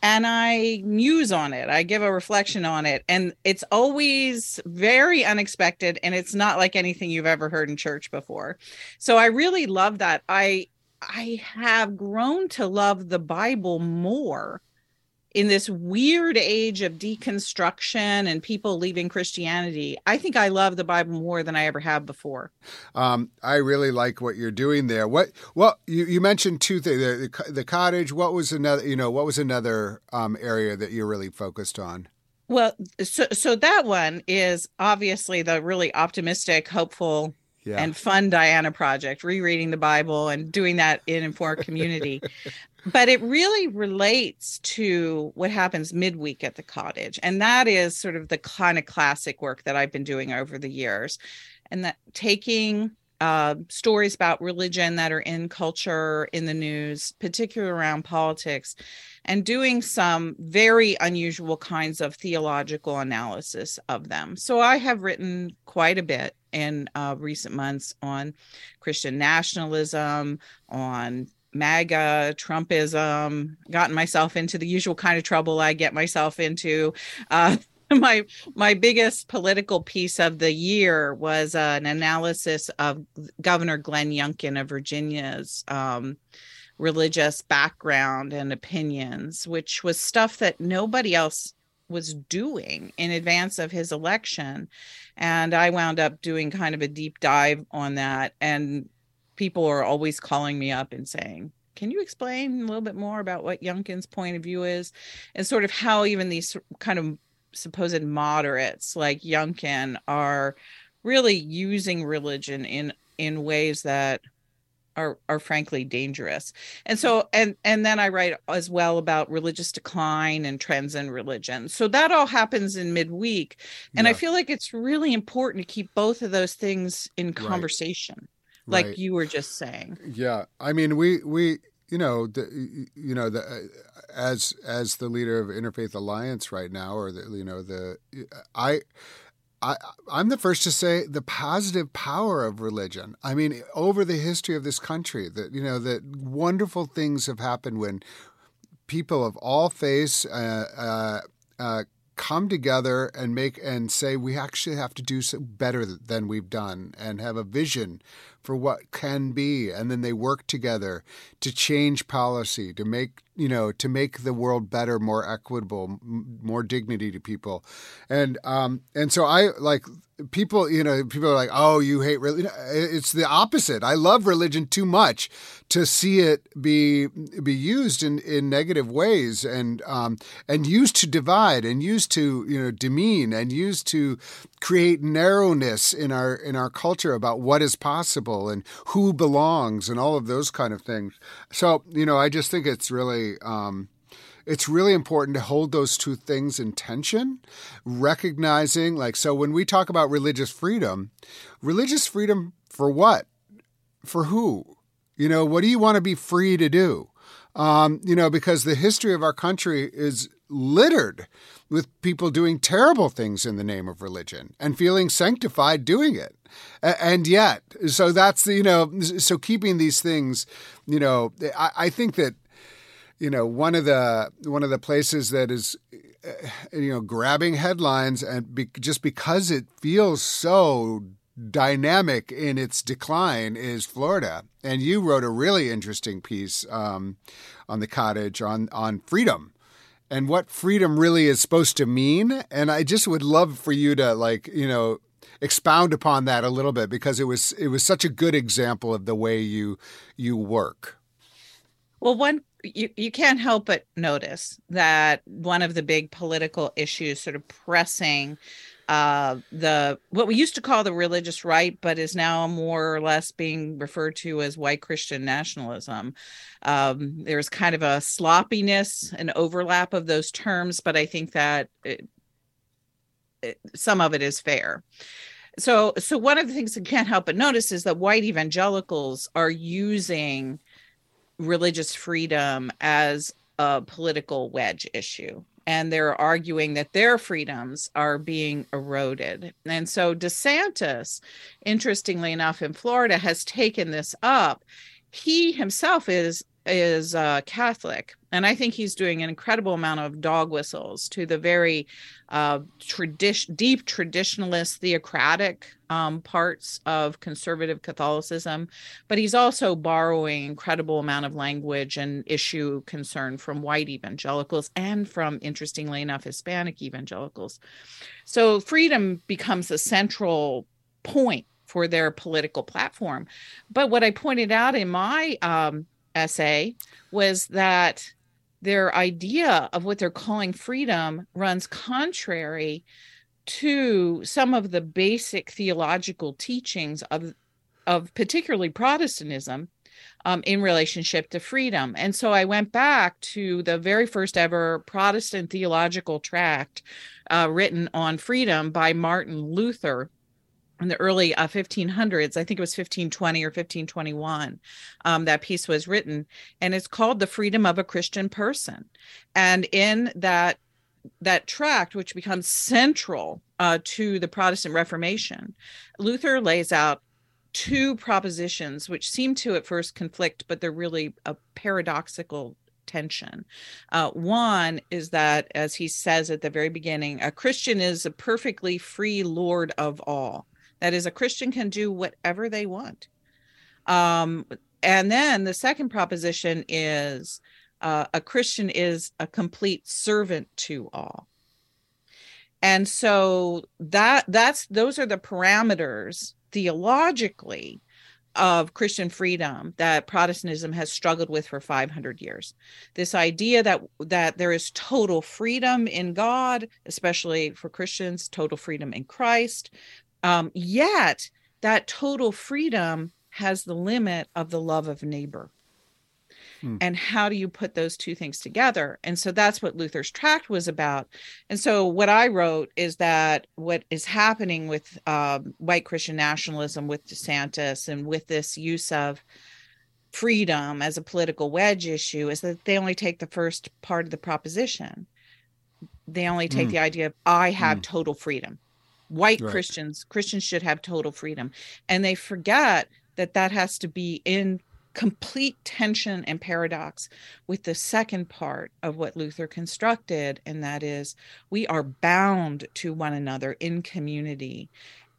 And I muse on it. I give a reflection on it. And it's always very unexpected. And it's not like anything you've ever heard in church before. So I really love that. I I have grown to love the Bible more in this weird age of deconstruction and people leaving Christianity, I think I love the Bible more than I ever have before. Um, I really like what you're doing there. What? Well, you, you mentioned two things: the, the, cottage. What was another? You know, what was another um, area that you're really focused on? Well, so so that one is obviously the really optimistic, hopeful yeah. and fun Diana project, rereading the Bible and doing that in informed community. but it really relates to what happens midweek at the cottage. And that is sort of the kind of classic work that I've been doing over the years. And that taking uh, stories about religion that are in culture, in the news, particularly around politics, and doing some very unusual kinds of theological analysis of them. So I have written quite a bit in uh, recent months on Christian nationalism, on MAGA, Trumpism, gotten myself into the usual kind of trouble I get myself into. Uh, my my biggest political piece of the year was uh, an analysis of Governor Glenn Youngkin of Virginia's um, religious background and opinions, which was stuff that nobody else was doing in advance of his election. And I wound up doing kind of a deep dive on that. And people are always calling me up and saying, can you explain a little bit more about what Youngkin's point of view is and sort of how even these kind of supposed moderates like Youngkin are really using religion in in ways that are are frankly dangerous. And so and and then I write as well about religious decline and trends in religion. So that all happens in midweek and yeah. I feel like it's really important to keep both of those things in conversation like right. you were just saying. Yeah, I mean, we we you know the you know the uh, as as the leader of Interfaith Alliance right now, or the you know the I. I, I'm the first to say the positive power of religion. I mean, over the history of this country, that you know that wonderful things have happened when people of all faiths uh, uh, uh, come together and make and say we actually have to do better than we've done and have a vision for what can be and then they work together to change policy to make you know to make the world better, more equitable, m- more dignity to people, and um and so I like people you know people are like oh you hate religion it's the opposite. I love religion too much to see it be be used in in negative ways and um and used to divide and used to you know demean and used to create narrowness in our in our culture about what is possible and who belongs and all of those kind of things so you know i just think it's really um it's really important to hold those two things in tension, recognizing, like, so when we talk about religious freedom, religious freedom for what? For who? You know, what do you want to be free to do? Um, you know, because the history of our country is littered with people doing terrible things in the name of religion and feeling sanctified doing it. And yet, so that's, you know, so keeping these things, you know, I, I think that you know one of the one of the places that is uh, you know grabbing headlines and be, just because it feels so dynamic in its decline is Florida. And you wrote a really interesting piece um, on the cottage on on freedom and what freedom really is supposed to mean. And I just would love for you to like you know expound upon that a little bit because it was it was such a good example of the way you you work. Well, one you, you can't help but notice that one of the big political issues sort of pressing uh, the what we used to call the religious right, but is now more or less being referred to as white Christian nationalism. Um, there's kind of a sloppiness and overlap of those terms, but I think that it, it, some of it is fair. So, so one of the things I can't help but notice is that white evangelicals are using religious freedom as a political wedge issue and they're arguing that their freedoms are being eroded. And so DeSantis, interestingly enough, in Florida, has taken this up. He himself is is uh, Catholic, and I think he's doing an incredible amount of dog whistles to the very uh, tradition, deep traditionalist, theocratic um, parts of conservative Catholicism. But he's also borrowing incredible amount of language and issue concern from white evangelicals and from, interestingly enough, Hispanic evangelicals. So freedom becomes a central point for their political platform. But what I pointed out in my um, essay was that their idea of what they're calling freedom runs contrary to some of the basic theological teachings of of particularly Protestantism um, in relationship to freedom. And so I went back to the very first ever Protestant theological tract uh, written on freedom by Martin Luther in the early uh, 1500s i think it was 1520 or 1521 um, that piece was written and it's called the freedom of a christian person and in that that tract which becomes central uh, to the protestant reformation luther lays out two propositions which seem to at first conflict but they're really a paradoxical tension. Uh, one is that, as he says at the very beginning, a Christian is a perfectly free Lord of all. That is, a Christian can do whatever they want. Um, and then the second proposition is uh, a Christian is a complete servant to all. And so that that's those are the parameters theologically of Christian freedom that Protestantism has struggled with for 500 years. This idea that that there is total freedom in God, especially for Christians, total freedom in Christ, um, yet that total freedom has the limit of the love of neighbor. Hmm. And how do you put those two things together? And so that's what Luther's tract was about. And so what I wrote is that what is happening with um, white Christian nationalism, with DeSantis, and with this use of freedom as a political wedge issue is that they only take the first part of the proposition. They only take mm. the idea of I have mm. total freedom white right. christians christians should have total freedom and they forget that that has to be in complete tension and paradox with the second part of what luther constructed and that is we are bound to one another in community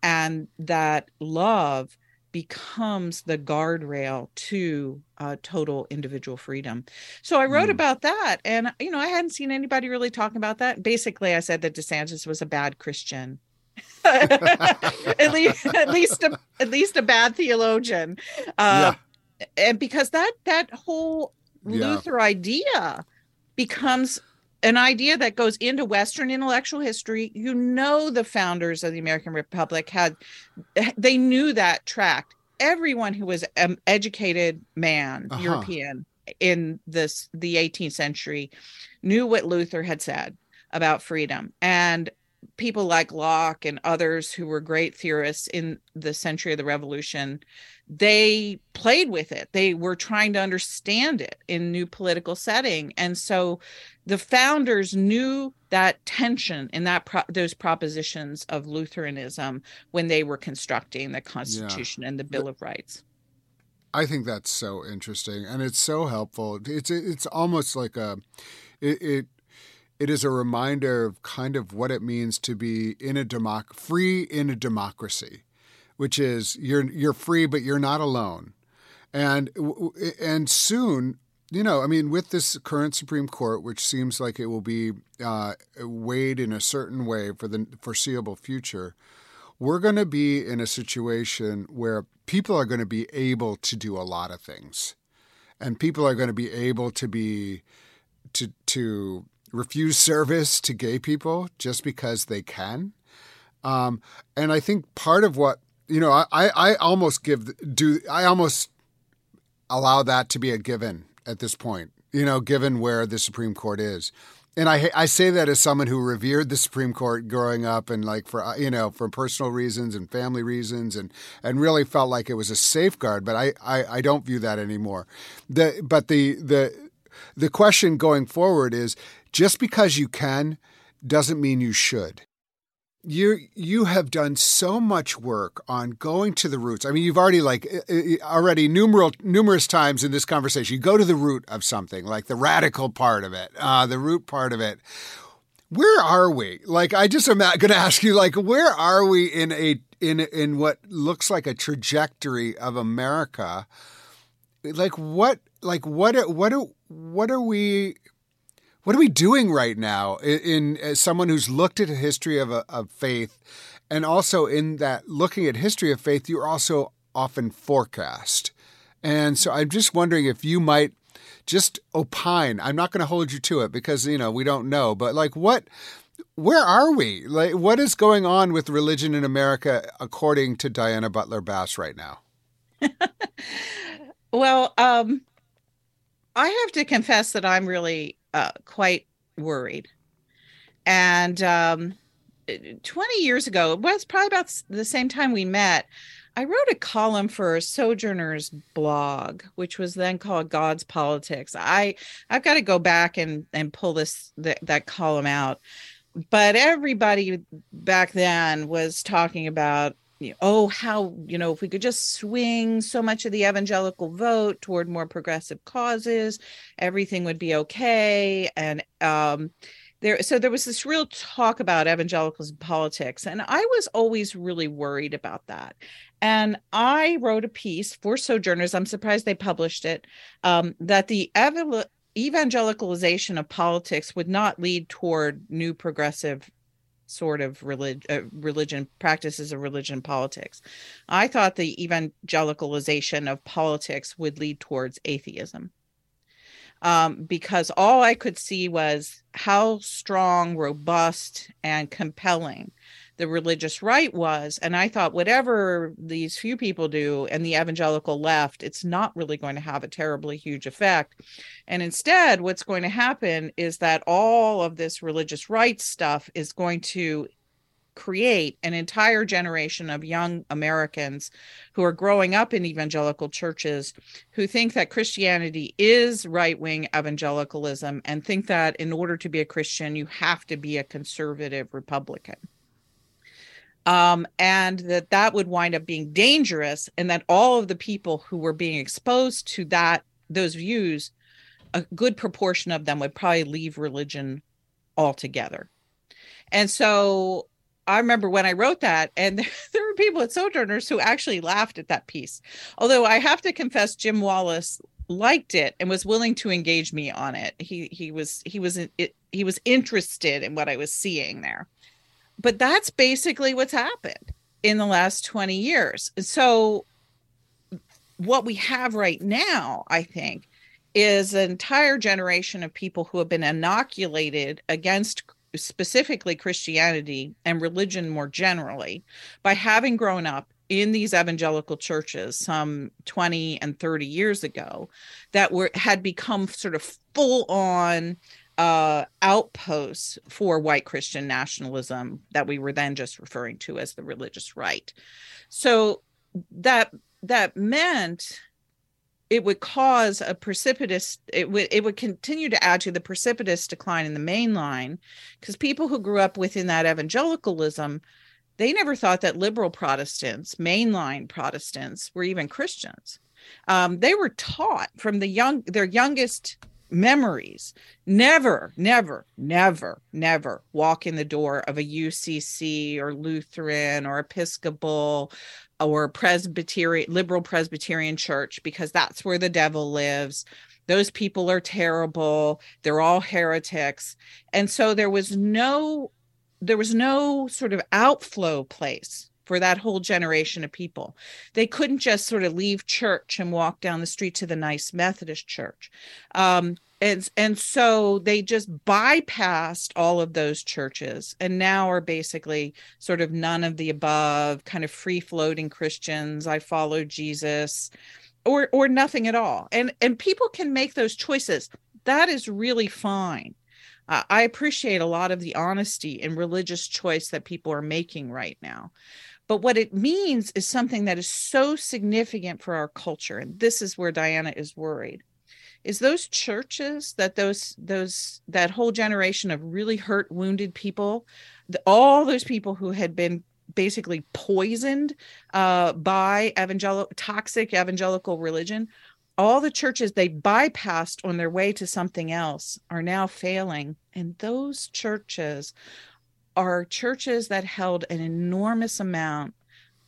and that love becomes the guardrail to uh, total individual freedom. So I wrote mm. about that, and you know I hadn't seen anybody really talking about that. Basically, I said that DeSantis was a bad Christian. at least, at least, a, at least a bad theologian, uh, yeah. and because that that whole yeah. Luther idea becomes an idea that goes into Western intellectual history. You know, the founders of the American Republic had, they knew that tract. Everyone who was an educated man, uh-huh. European in this the 18th century, knew what Luther had said about freedom. And people like Locke and others who were great theorists in the century of the revolution, they played with it. They were trying to understand it in new political setting. And so the founders knew that tension in that pro- those propositions of Lutheranism when they were constructing the Constitution yeah. and the Bill of Rights. I think that's so interesting, and it's so helpful. It's it's almost like a it, it it is a reminder of kind of what it means to be in a democ- free in a democracy, which is you're you're free but you're not alone, and and soon you know I mean with this current Supreme Court, which seems like it will be uh, weighed in a certain way for the foreseeable future, we're going to be in a situation where people are going to be able to do a lot of things, and people are going to be able to be to to refuse service to gay people just because they can. Um, and I think part of what you know, I, I almost give do I almost allow that to be a given at this point. You know, given where the Supreme Court is. And I I say that as someone who revered the Supreme Court growing up and like for you know for personal reasons and family reasons and and really felt like it was a safeguard. But I I, I don't view that anymore. The but the the the question going forward is just because you can doesn't mean you should. You you have done so much work on going to the roots. I mean, you've already like already numerous numerous times in this conversation. You go to the root of something, like the radical part of it, uh, the root part of it. Where are we? Like, I just am going to ask you, like, where are we in a in in what looks like a trajectory of America? Like, what like what what are, what are we what are we doing right now in, in as someone who's looked at a history of, a, of faith and also in that looking at history of faith you're also often forecast. And so i'm just wondering if you might just opine. I'm not going to hold you to it because you know we don't know but like what where are we? Like what is going on with religion in america according to diana butler bass right now? Well um i have to confess that i'm really uh, quite worried. And um, 20 years ago, it was probably about the same time we met. I wrote a column for Sojourner's blog, which was then called God's Politics. I I've got to go back and and pull this that, that column out. But everybody back then was talking about oh how you know if we could just swing so much of the evangelical vote toward more progressive causes everything would be okay. And um there so there was this real talk about evangelicals and politics and i was always really worried about that. And i wrote a piece for sojourners i'm surprised they published it um, that the ev- evangelicalization of politics would not lead toward new progressive sort of religion, uh, religion practices of religion politics. I thought the evangelicalization of politics would lead towards atheism. Um, because all I could see was how strong, robust, and compelling the religious right was. And I thought, whatever these few people do and the evangelical left, it's not really going to have a terribly huge effect. And instead, what's going to happen is that all of this religious rights stuff is going to create an entire generation of young Americans who are growing up in evangelical churches who think that Christianity is right wing evangelicalism and think that in order to be a Christian, you have to be a conservative Republican um, and that that would wind up being dangerous and that all of the people who were being exposed to that those views a good proportion of them would probably leave religion altogether and so I remember when I wrote that, and there were people at Sojourners who actually laughed at that piece. Although I have to confess, Jim Wallis liked it and was willing to engage me on it. He he was he was he was interested in what I was seeing there. But that's basically what's happened in the last 20 years. So what we have right now, I think, is an entire generation of people who have been inoculated against specifically Christianity and religion more generally by having grown up in these evangelical churches some 20 and 30 years ago that were had become sort of full on uh, outposts for white Christian nationalism that we were then just referring to as the religious right. So that that meant it would cause a precipitous it would it would continue to add to the precipitous decline in the main line because people who grew up within that evangelicalism they never thought that liberal protestants mainline protestants were even christians um, they were taught from the young their youngest memories. Never never never never walk in the door of a ucc or lutheran or episcopal or presbyterian liberal presbyterian church because that's where the devil lives. Those people are terrible. They're all heretics. And so there was no there was no sort of outflow place for that whole generation of people. They couldn't just sort of leave church and walk down the street to the nice Methodist church. Um, and and so they just bypassed all of those churches and now are basically sort of none of the above kind of free floating christians. I follow jesus or or nothing at all. And and people can make those choices. That is really fine. Uh, i appreciate a lot of the honesty and religious choice that people are making right now but what it means is something that is so significant for our culture and this is where diana is worried is those churches that those those that whole generation of really hurt wounded people the, all those people who had been basically poisoned uh, by evangelical toxic evangelical religion all the churches they bypassed on their way to something else are now failing. And those churches are churches that held an enormous amount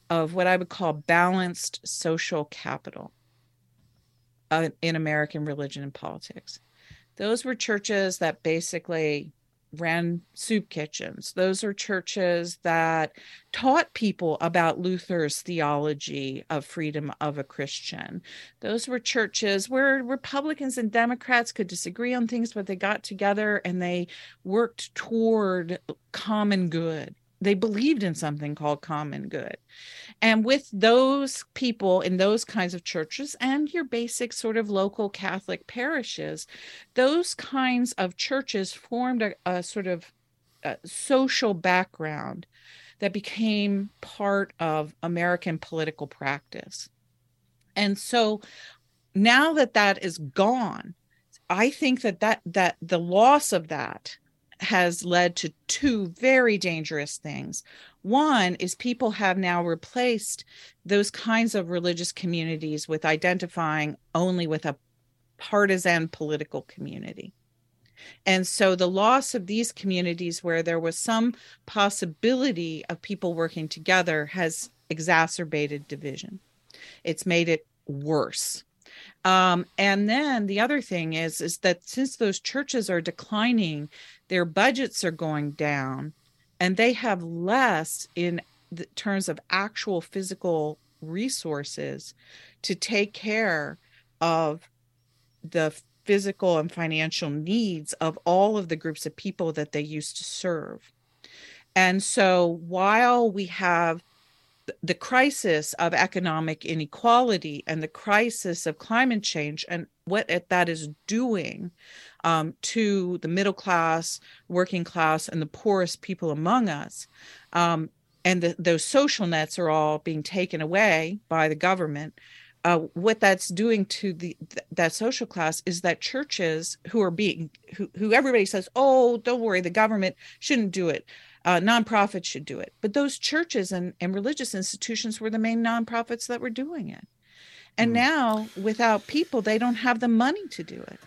of what i would call balanced social capital uh, in American religion and politics. Those were churches that basically ran soup kitchens. Those are churches that taught people about Luther's theology of freedom of a Christian. Those were churches where Republicans and Democrats could disagree on things, but they got together and they worked toward common good they believed in something called common good. And with those people in those kinds of churches and your basic sort of local catholic parishes those kinds of churches formed a, a sort of a social background that became part of american political practice. And so now that that is gone i think that that that the loss of that has led to two very dangerous things. One is people have now replaced those kinds of religious communities with identifying only with a partisan political community. And so the loss of these communities where there was some possibility of people working together has exacerbated division. It's made it worse. Um, and then the other thing is is that since those churches are declining, their budgets are going down, and they have less in terms of actual physical resources to take care of the physical and financial needs of all of the groups of people that they used to serve. And so while we have the crisis of economic inequality and the crisis of climate change and what that is doing um, to the middle class, working class, and the poorest people among us. Um, and the, those social nets are all being taken away by the government. Uh, what that's doing to the th- that social class is that churches who are being who, who everybody says oh don't worry the government shouldn't do it uh, nonprofits should do it. But those churches and, and religious institutions were the main nonprofits that were doing it. And mm. now, without people, they don't have the money to do it.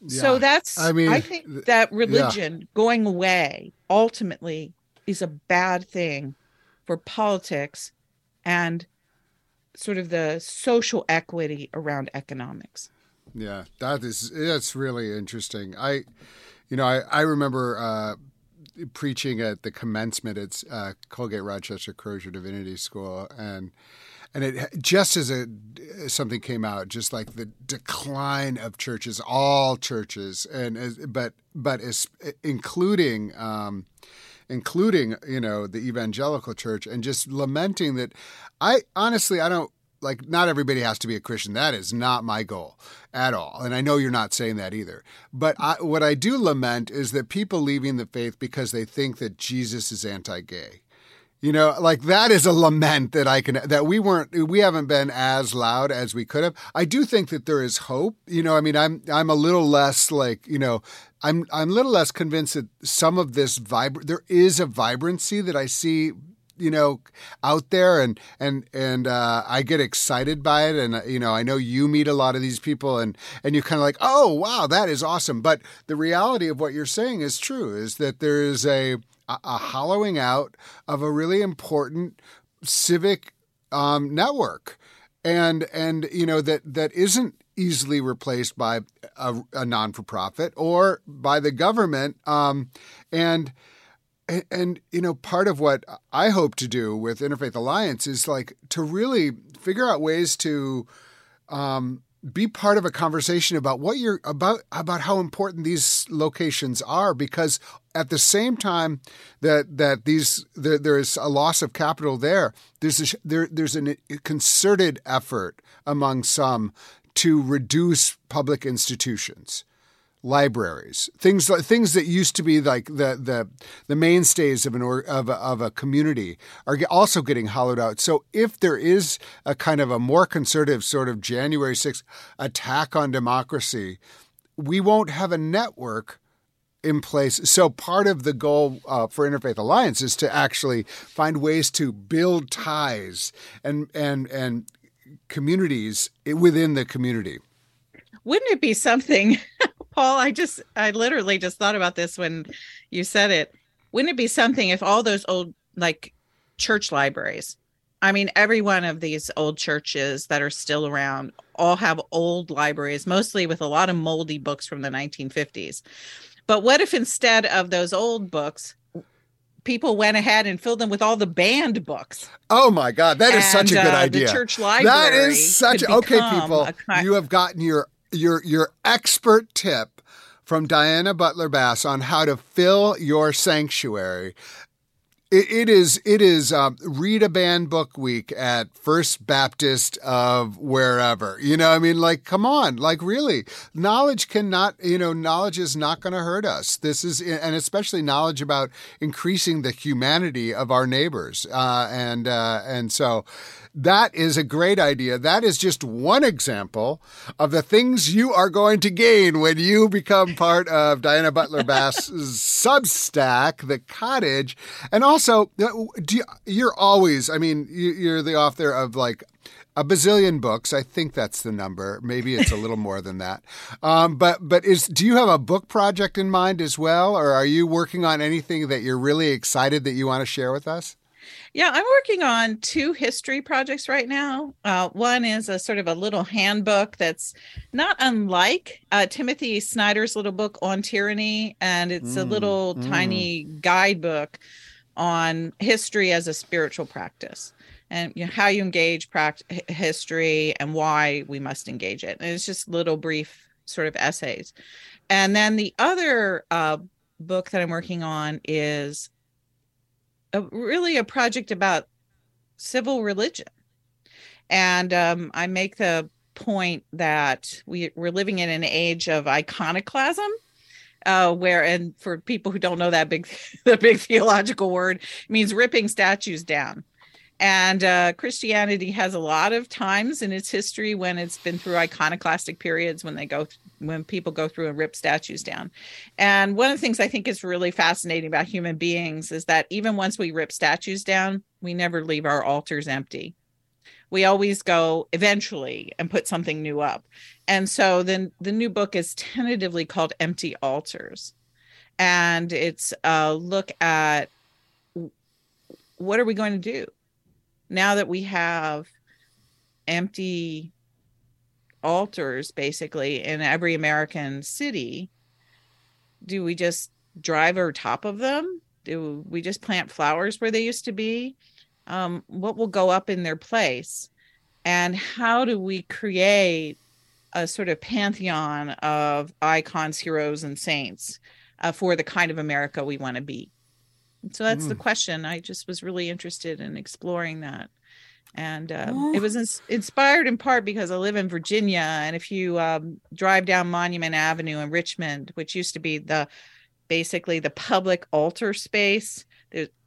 Yeah. So that's, I mean, I think that religion yeah. going away ultimately is a bad thing for politics and sort of the social equity around economics. Yeah, that is that's really interesting. I, you know, I I remember uh, preaching at the commencement at uh, Colgate Rochester Crozer Divinity School, and and it just as a something came out, just like the decline of churches, all churches, and but but as including. Um, including you know the evangelical church and just lamenting that i honestly i don't like not everybody has to be a Christian. That is not my goal at all. And I know you're not saying that either. But I, what I do lament is that people leaving the faith because they think that Jesus is anti-gay. You know, like that is a lament that I can that we weren't we haven't been as loud as we could have. I do think that there is hope. You know, I mean, I'm I'm a little less like you know, I'm I'm a little less convinced that some of this vibrant there is a vibrancy that I see you know out there and and and uh, I get excited by it. And uh, you know I know you meet a lot of these people and and you're kind of like oh wow that is awesome. But the reality of what you're saying is true is that there is a a hollowing out of a really important civic um, network. And and you know that that isn't easily replaced by a, a non for profit or by the government. Um, and and, and, you know, part of what I hope to do with Interfaith Alliance is like to really figure out ways to um, be part of a conversation about what you're about about how important these locations are because at the same time that that these there, there's a loss of capital there there's a, there there's a concerted effort among some to reduce public institutions libraries, things things that used to be like the the the mainstays of an or, of a, of a community are also getting hollowed out. So if there is a kind of a more conservative sort of January 6th attack on democracy, we won't have a network in place. So part of the goal uh, for Interfaith Alliance is to actually find ways to build ties and and and communities within the community. Wouldn't it be something Paul, I just, I literally just thought about this when you said it. Wouldn't it be something if all those old, like church libraries, I mean, every one of these old churches that are still around all have old libraries, mostly with a lot of moldy books from the 1950s. But what if instead of those old books, people went ahead and filled them with all the banned books? Oh my God, that is and, such a good uh, idea. The church library. That is such okay, people. You have gotten your your your expert tip from Diana Butler Bass on how to fill your sanctuary. It, it is it is um, read a banned book week at First Baptist of wherever. You know, I mean, like, come on, like, really, knowledge cannot. You know, knowledge is not going to hurt us. This is, and especially knowledge about increasing the humanity of our neighbors, uh, and uh, and so that is a great idea. That is just one example of the things you are going to gain when you become part of Diana Butler Bass's Substack, The Cottage. And also, uh, you, are always, I mean, you're the author of like a bazillion books. I think that's the number. Maybe it's a little more than that. Um, but but is do you have a book project in mind as well, or are you working on anything that you're really excited that you want to share with us? Yeah, I'm working on two history projects right now. Uh, one is a sort of a little handbook that's not unlike uh, Timothy Snyder's little book on tyranny, and it's mm, a little mm. tiny guidebook on history as a spiritual practice and you know, how you engage practice history and why we must engage it. And it's just little brief sort of essays. And then the other uh, book that I'm working on is a, really a project about civil religion. And um, I make the point that we, we're living in an age of iconoclasm. Uh, where and for people who don't know that big the big theological word means ripping statues down and uh, Christianity has a lot of times in its history when it's been through iconoclastic periods when they go th- when people go through and rip statues down. And one of the things I think is really fascinating about human beings is that even once we rip statues down, we never leave our altars empty. We always go eventually and put something new up. And so then the new book is tentatively called Empty Altars. And it's a look at what are we going to do now that we have empty altars basically in every American city? Do we just drive over top of them? Do we just plant flowers where they used to be? Um, what will go up in their place? And how do we create a sort of pantheon of icons, heroes, and saints uh, for the kind of America we want to be? So that's mm. the question. I just was really interested in exploring that. And uh, it was ins- inspired in part because I live in Virginia. And if you um, drive down Monument Avenue in Richmond, which used to be the basically the public altar space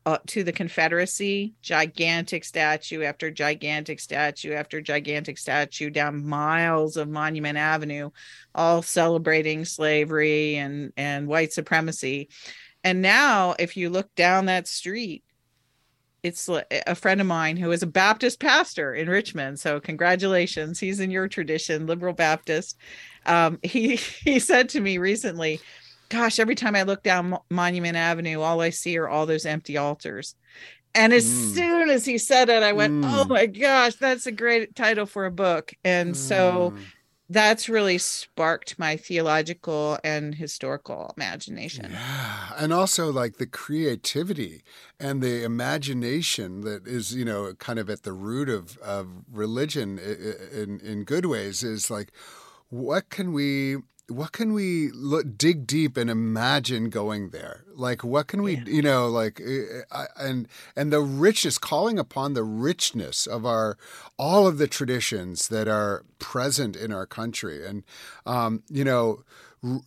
uh, to the Confederacy, gigantic statue after gigantic statue after gigantic statue down miles of Monument Avenue, all celebrating slavery and, and white supremacy. And now, if you look down that street, it's a friend of mine who is a Baptist pastor in Richmond. So congratulations, he's in your tradition, liberal Baptist. Um, he he said to me recently, "Gosh, every time I look down Monument Avenue, all I see are all those empty altars." And as mm. soon as he said it, I went, mm. "Oh my gosh, that's a great title for a book!" And mm. so that's really sparked my theological and historical imagination. Yeah. And also like the creativity and the imagination that is, you know, kind of at the root of, of religion in, in good ways is like, what can we what can we look, dig deep and imagine going there like what can we yeah. you know like eh, eh, and and the richness calling upon the richness of our all of the traditions that are present in our country and um, you know r-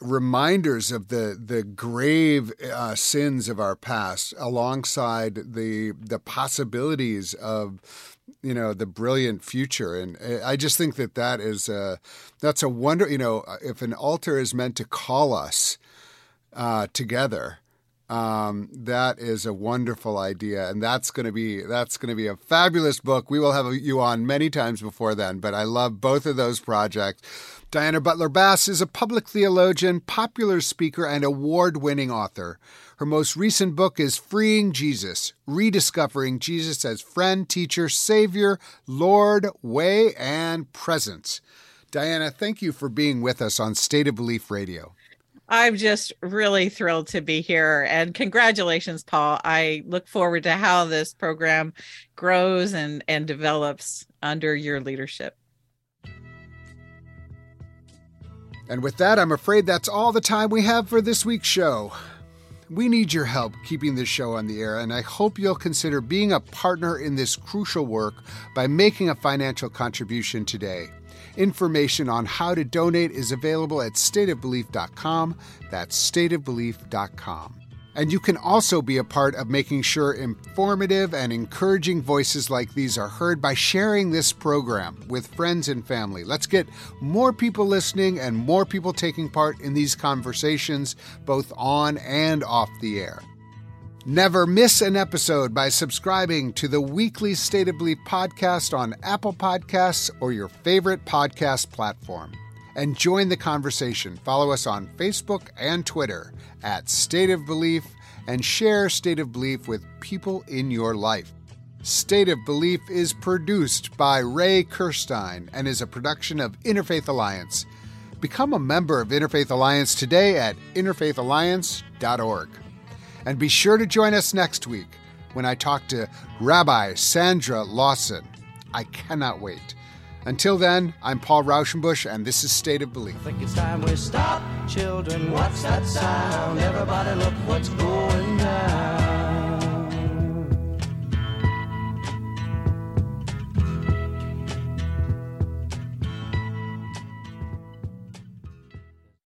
reminders of the the grave uh, sins of our past alongside the the possibilities of you know the brilliant future. And eh, i just think that that is a that's a wonder you know if an altar is meant to call us uh, together um, that is a wonderful idea and that's going to be that's going to be a fabulous book we will have you on many times before then but i love both of those projects diana butler bass is a public theologian popular speaker and award-winning author her most recent book is Freeing Jesus Rediscovering Jesus as Friend, Teacher, Savior, Lord, Way, and Presence. Diana, thank you for being with us on State of Belief Radio. I'm just really thrilled to be here. And congratulations, Paul. I look forward to how this program grows and, and develops under your leadership. And with that, I'm afraid that's all the time we have for this week's show. We need your help keeping this show on the air, and I hope you'll consider being a partner in this crucial work by making a financial contribution today. Information on how to donate is available at stateofbelief.com. That's stateofbelief.com. And you can also be a part of making sure informative and encouraging voices like these are heard by sharing this program with friends and family. Let's get more people listening and more people taking part in these conversations, both on and off the air. Never miss an episode by subscribing to the weekly State of Belief podcast on Apple Podcasts or your favorite podcast platform and join the conversation. Follow us on Facebook and Twitter at State of Belief and share State of Belief with people in your life. State of Belief is produced by Ray Kirstein and is a production of Interfaith Alliance. Become a member of Interfaith Alliance today at interfaithalliance.org. And be sure to join us next week when I talk to Rabbi Sandra Lawson. I cannot wait. Until then, I'm Paul Raushenbush, and this is State of Belief. I think it's time we stop, children. What's that sound? Everybody, look what's going down.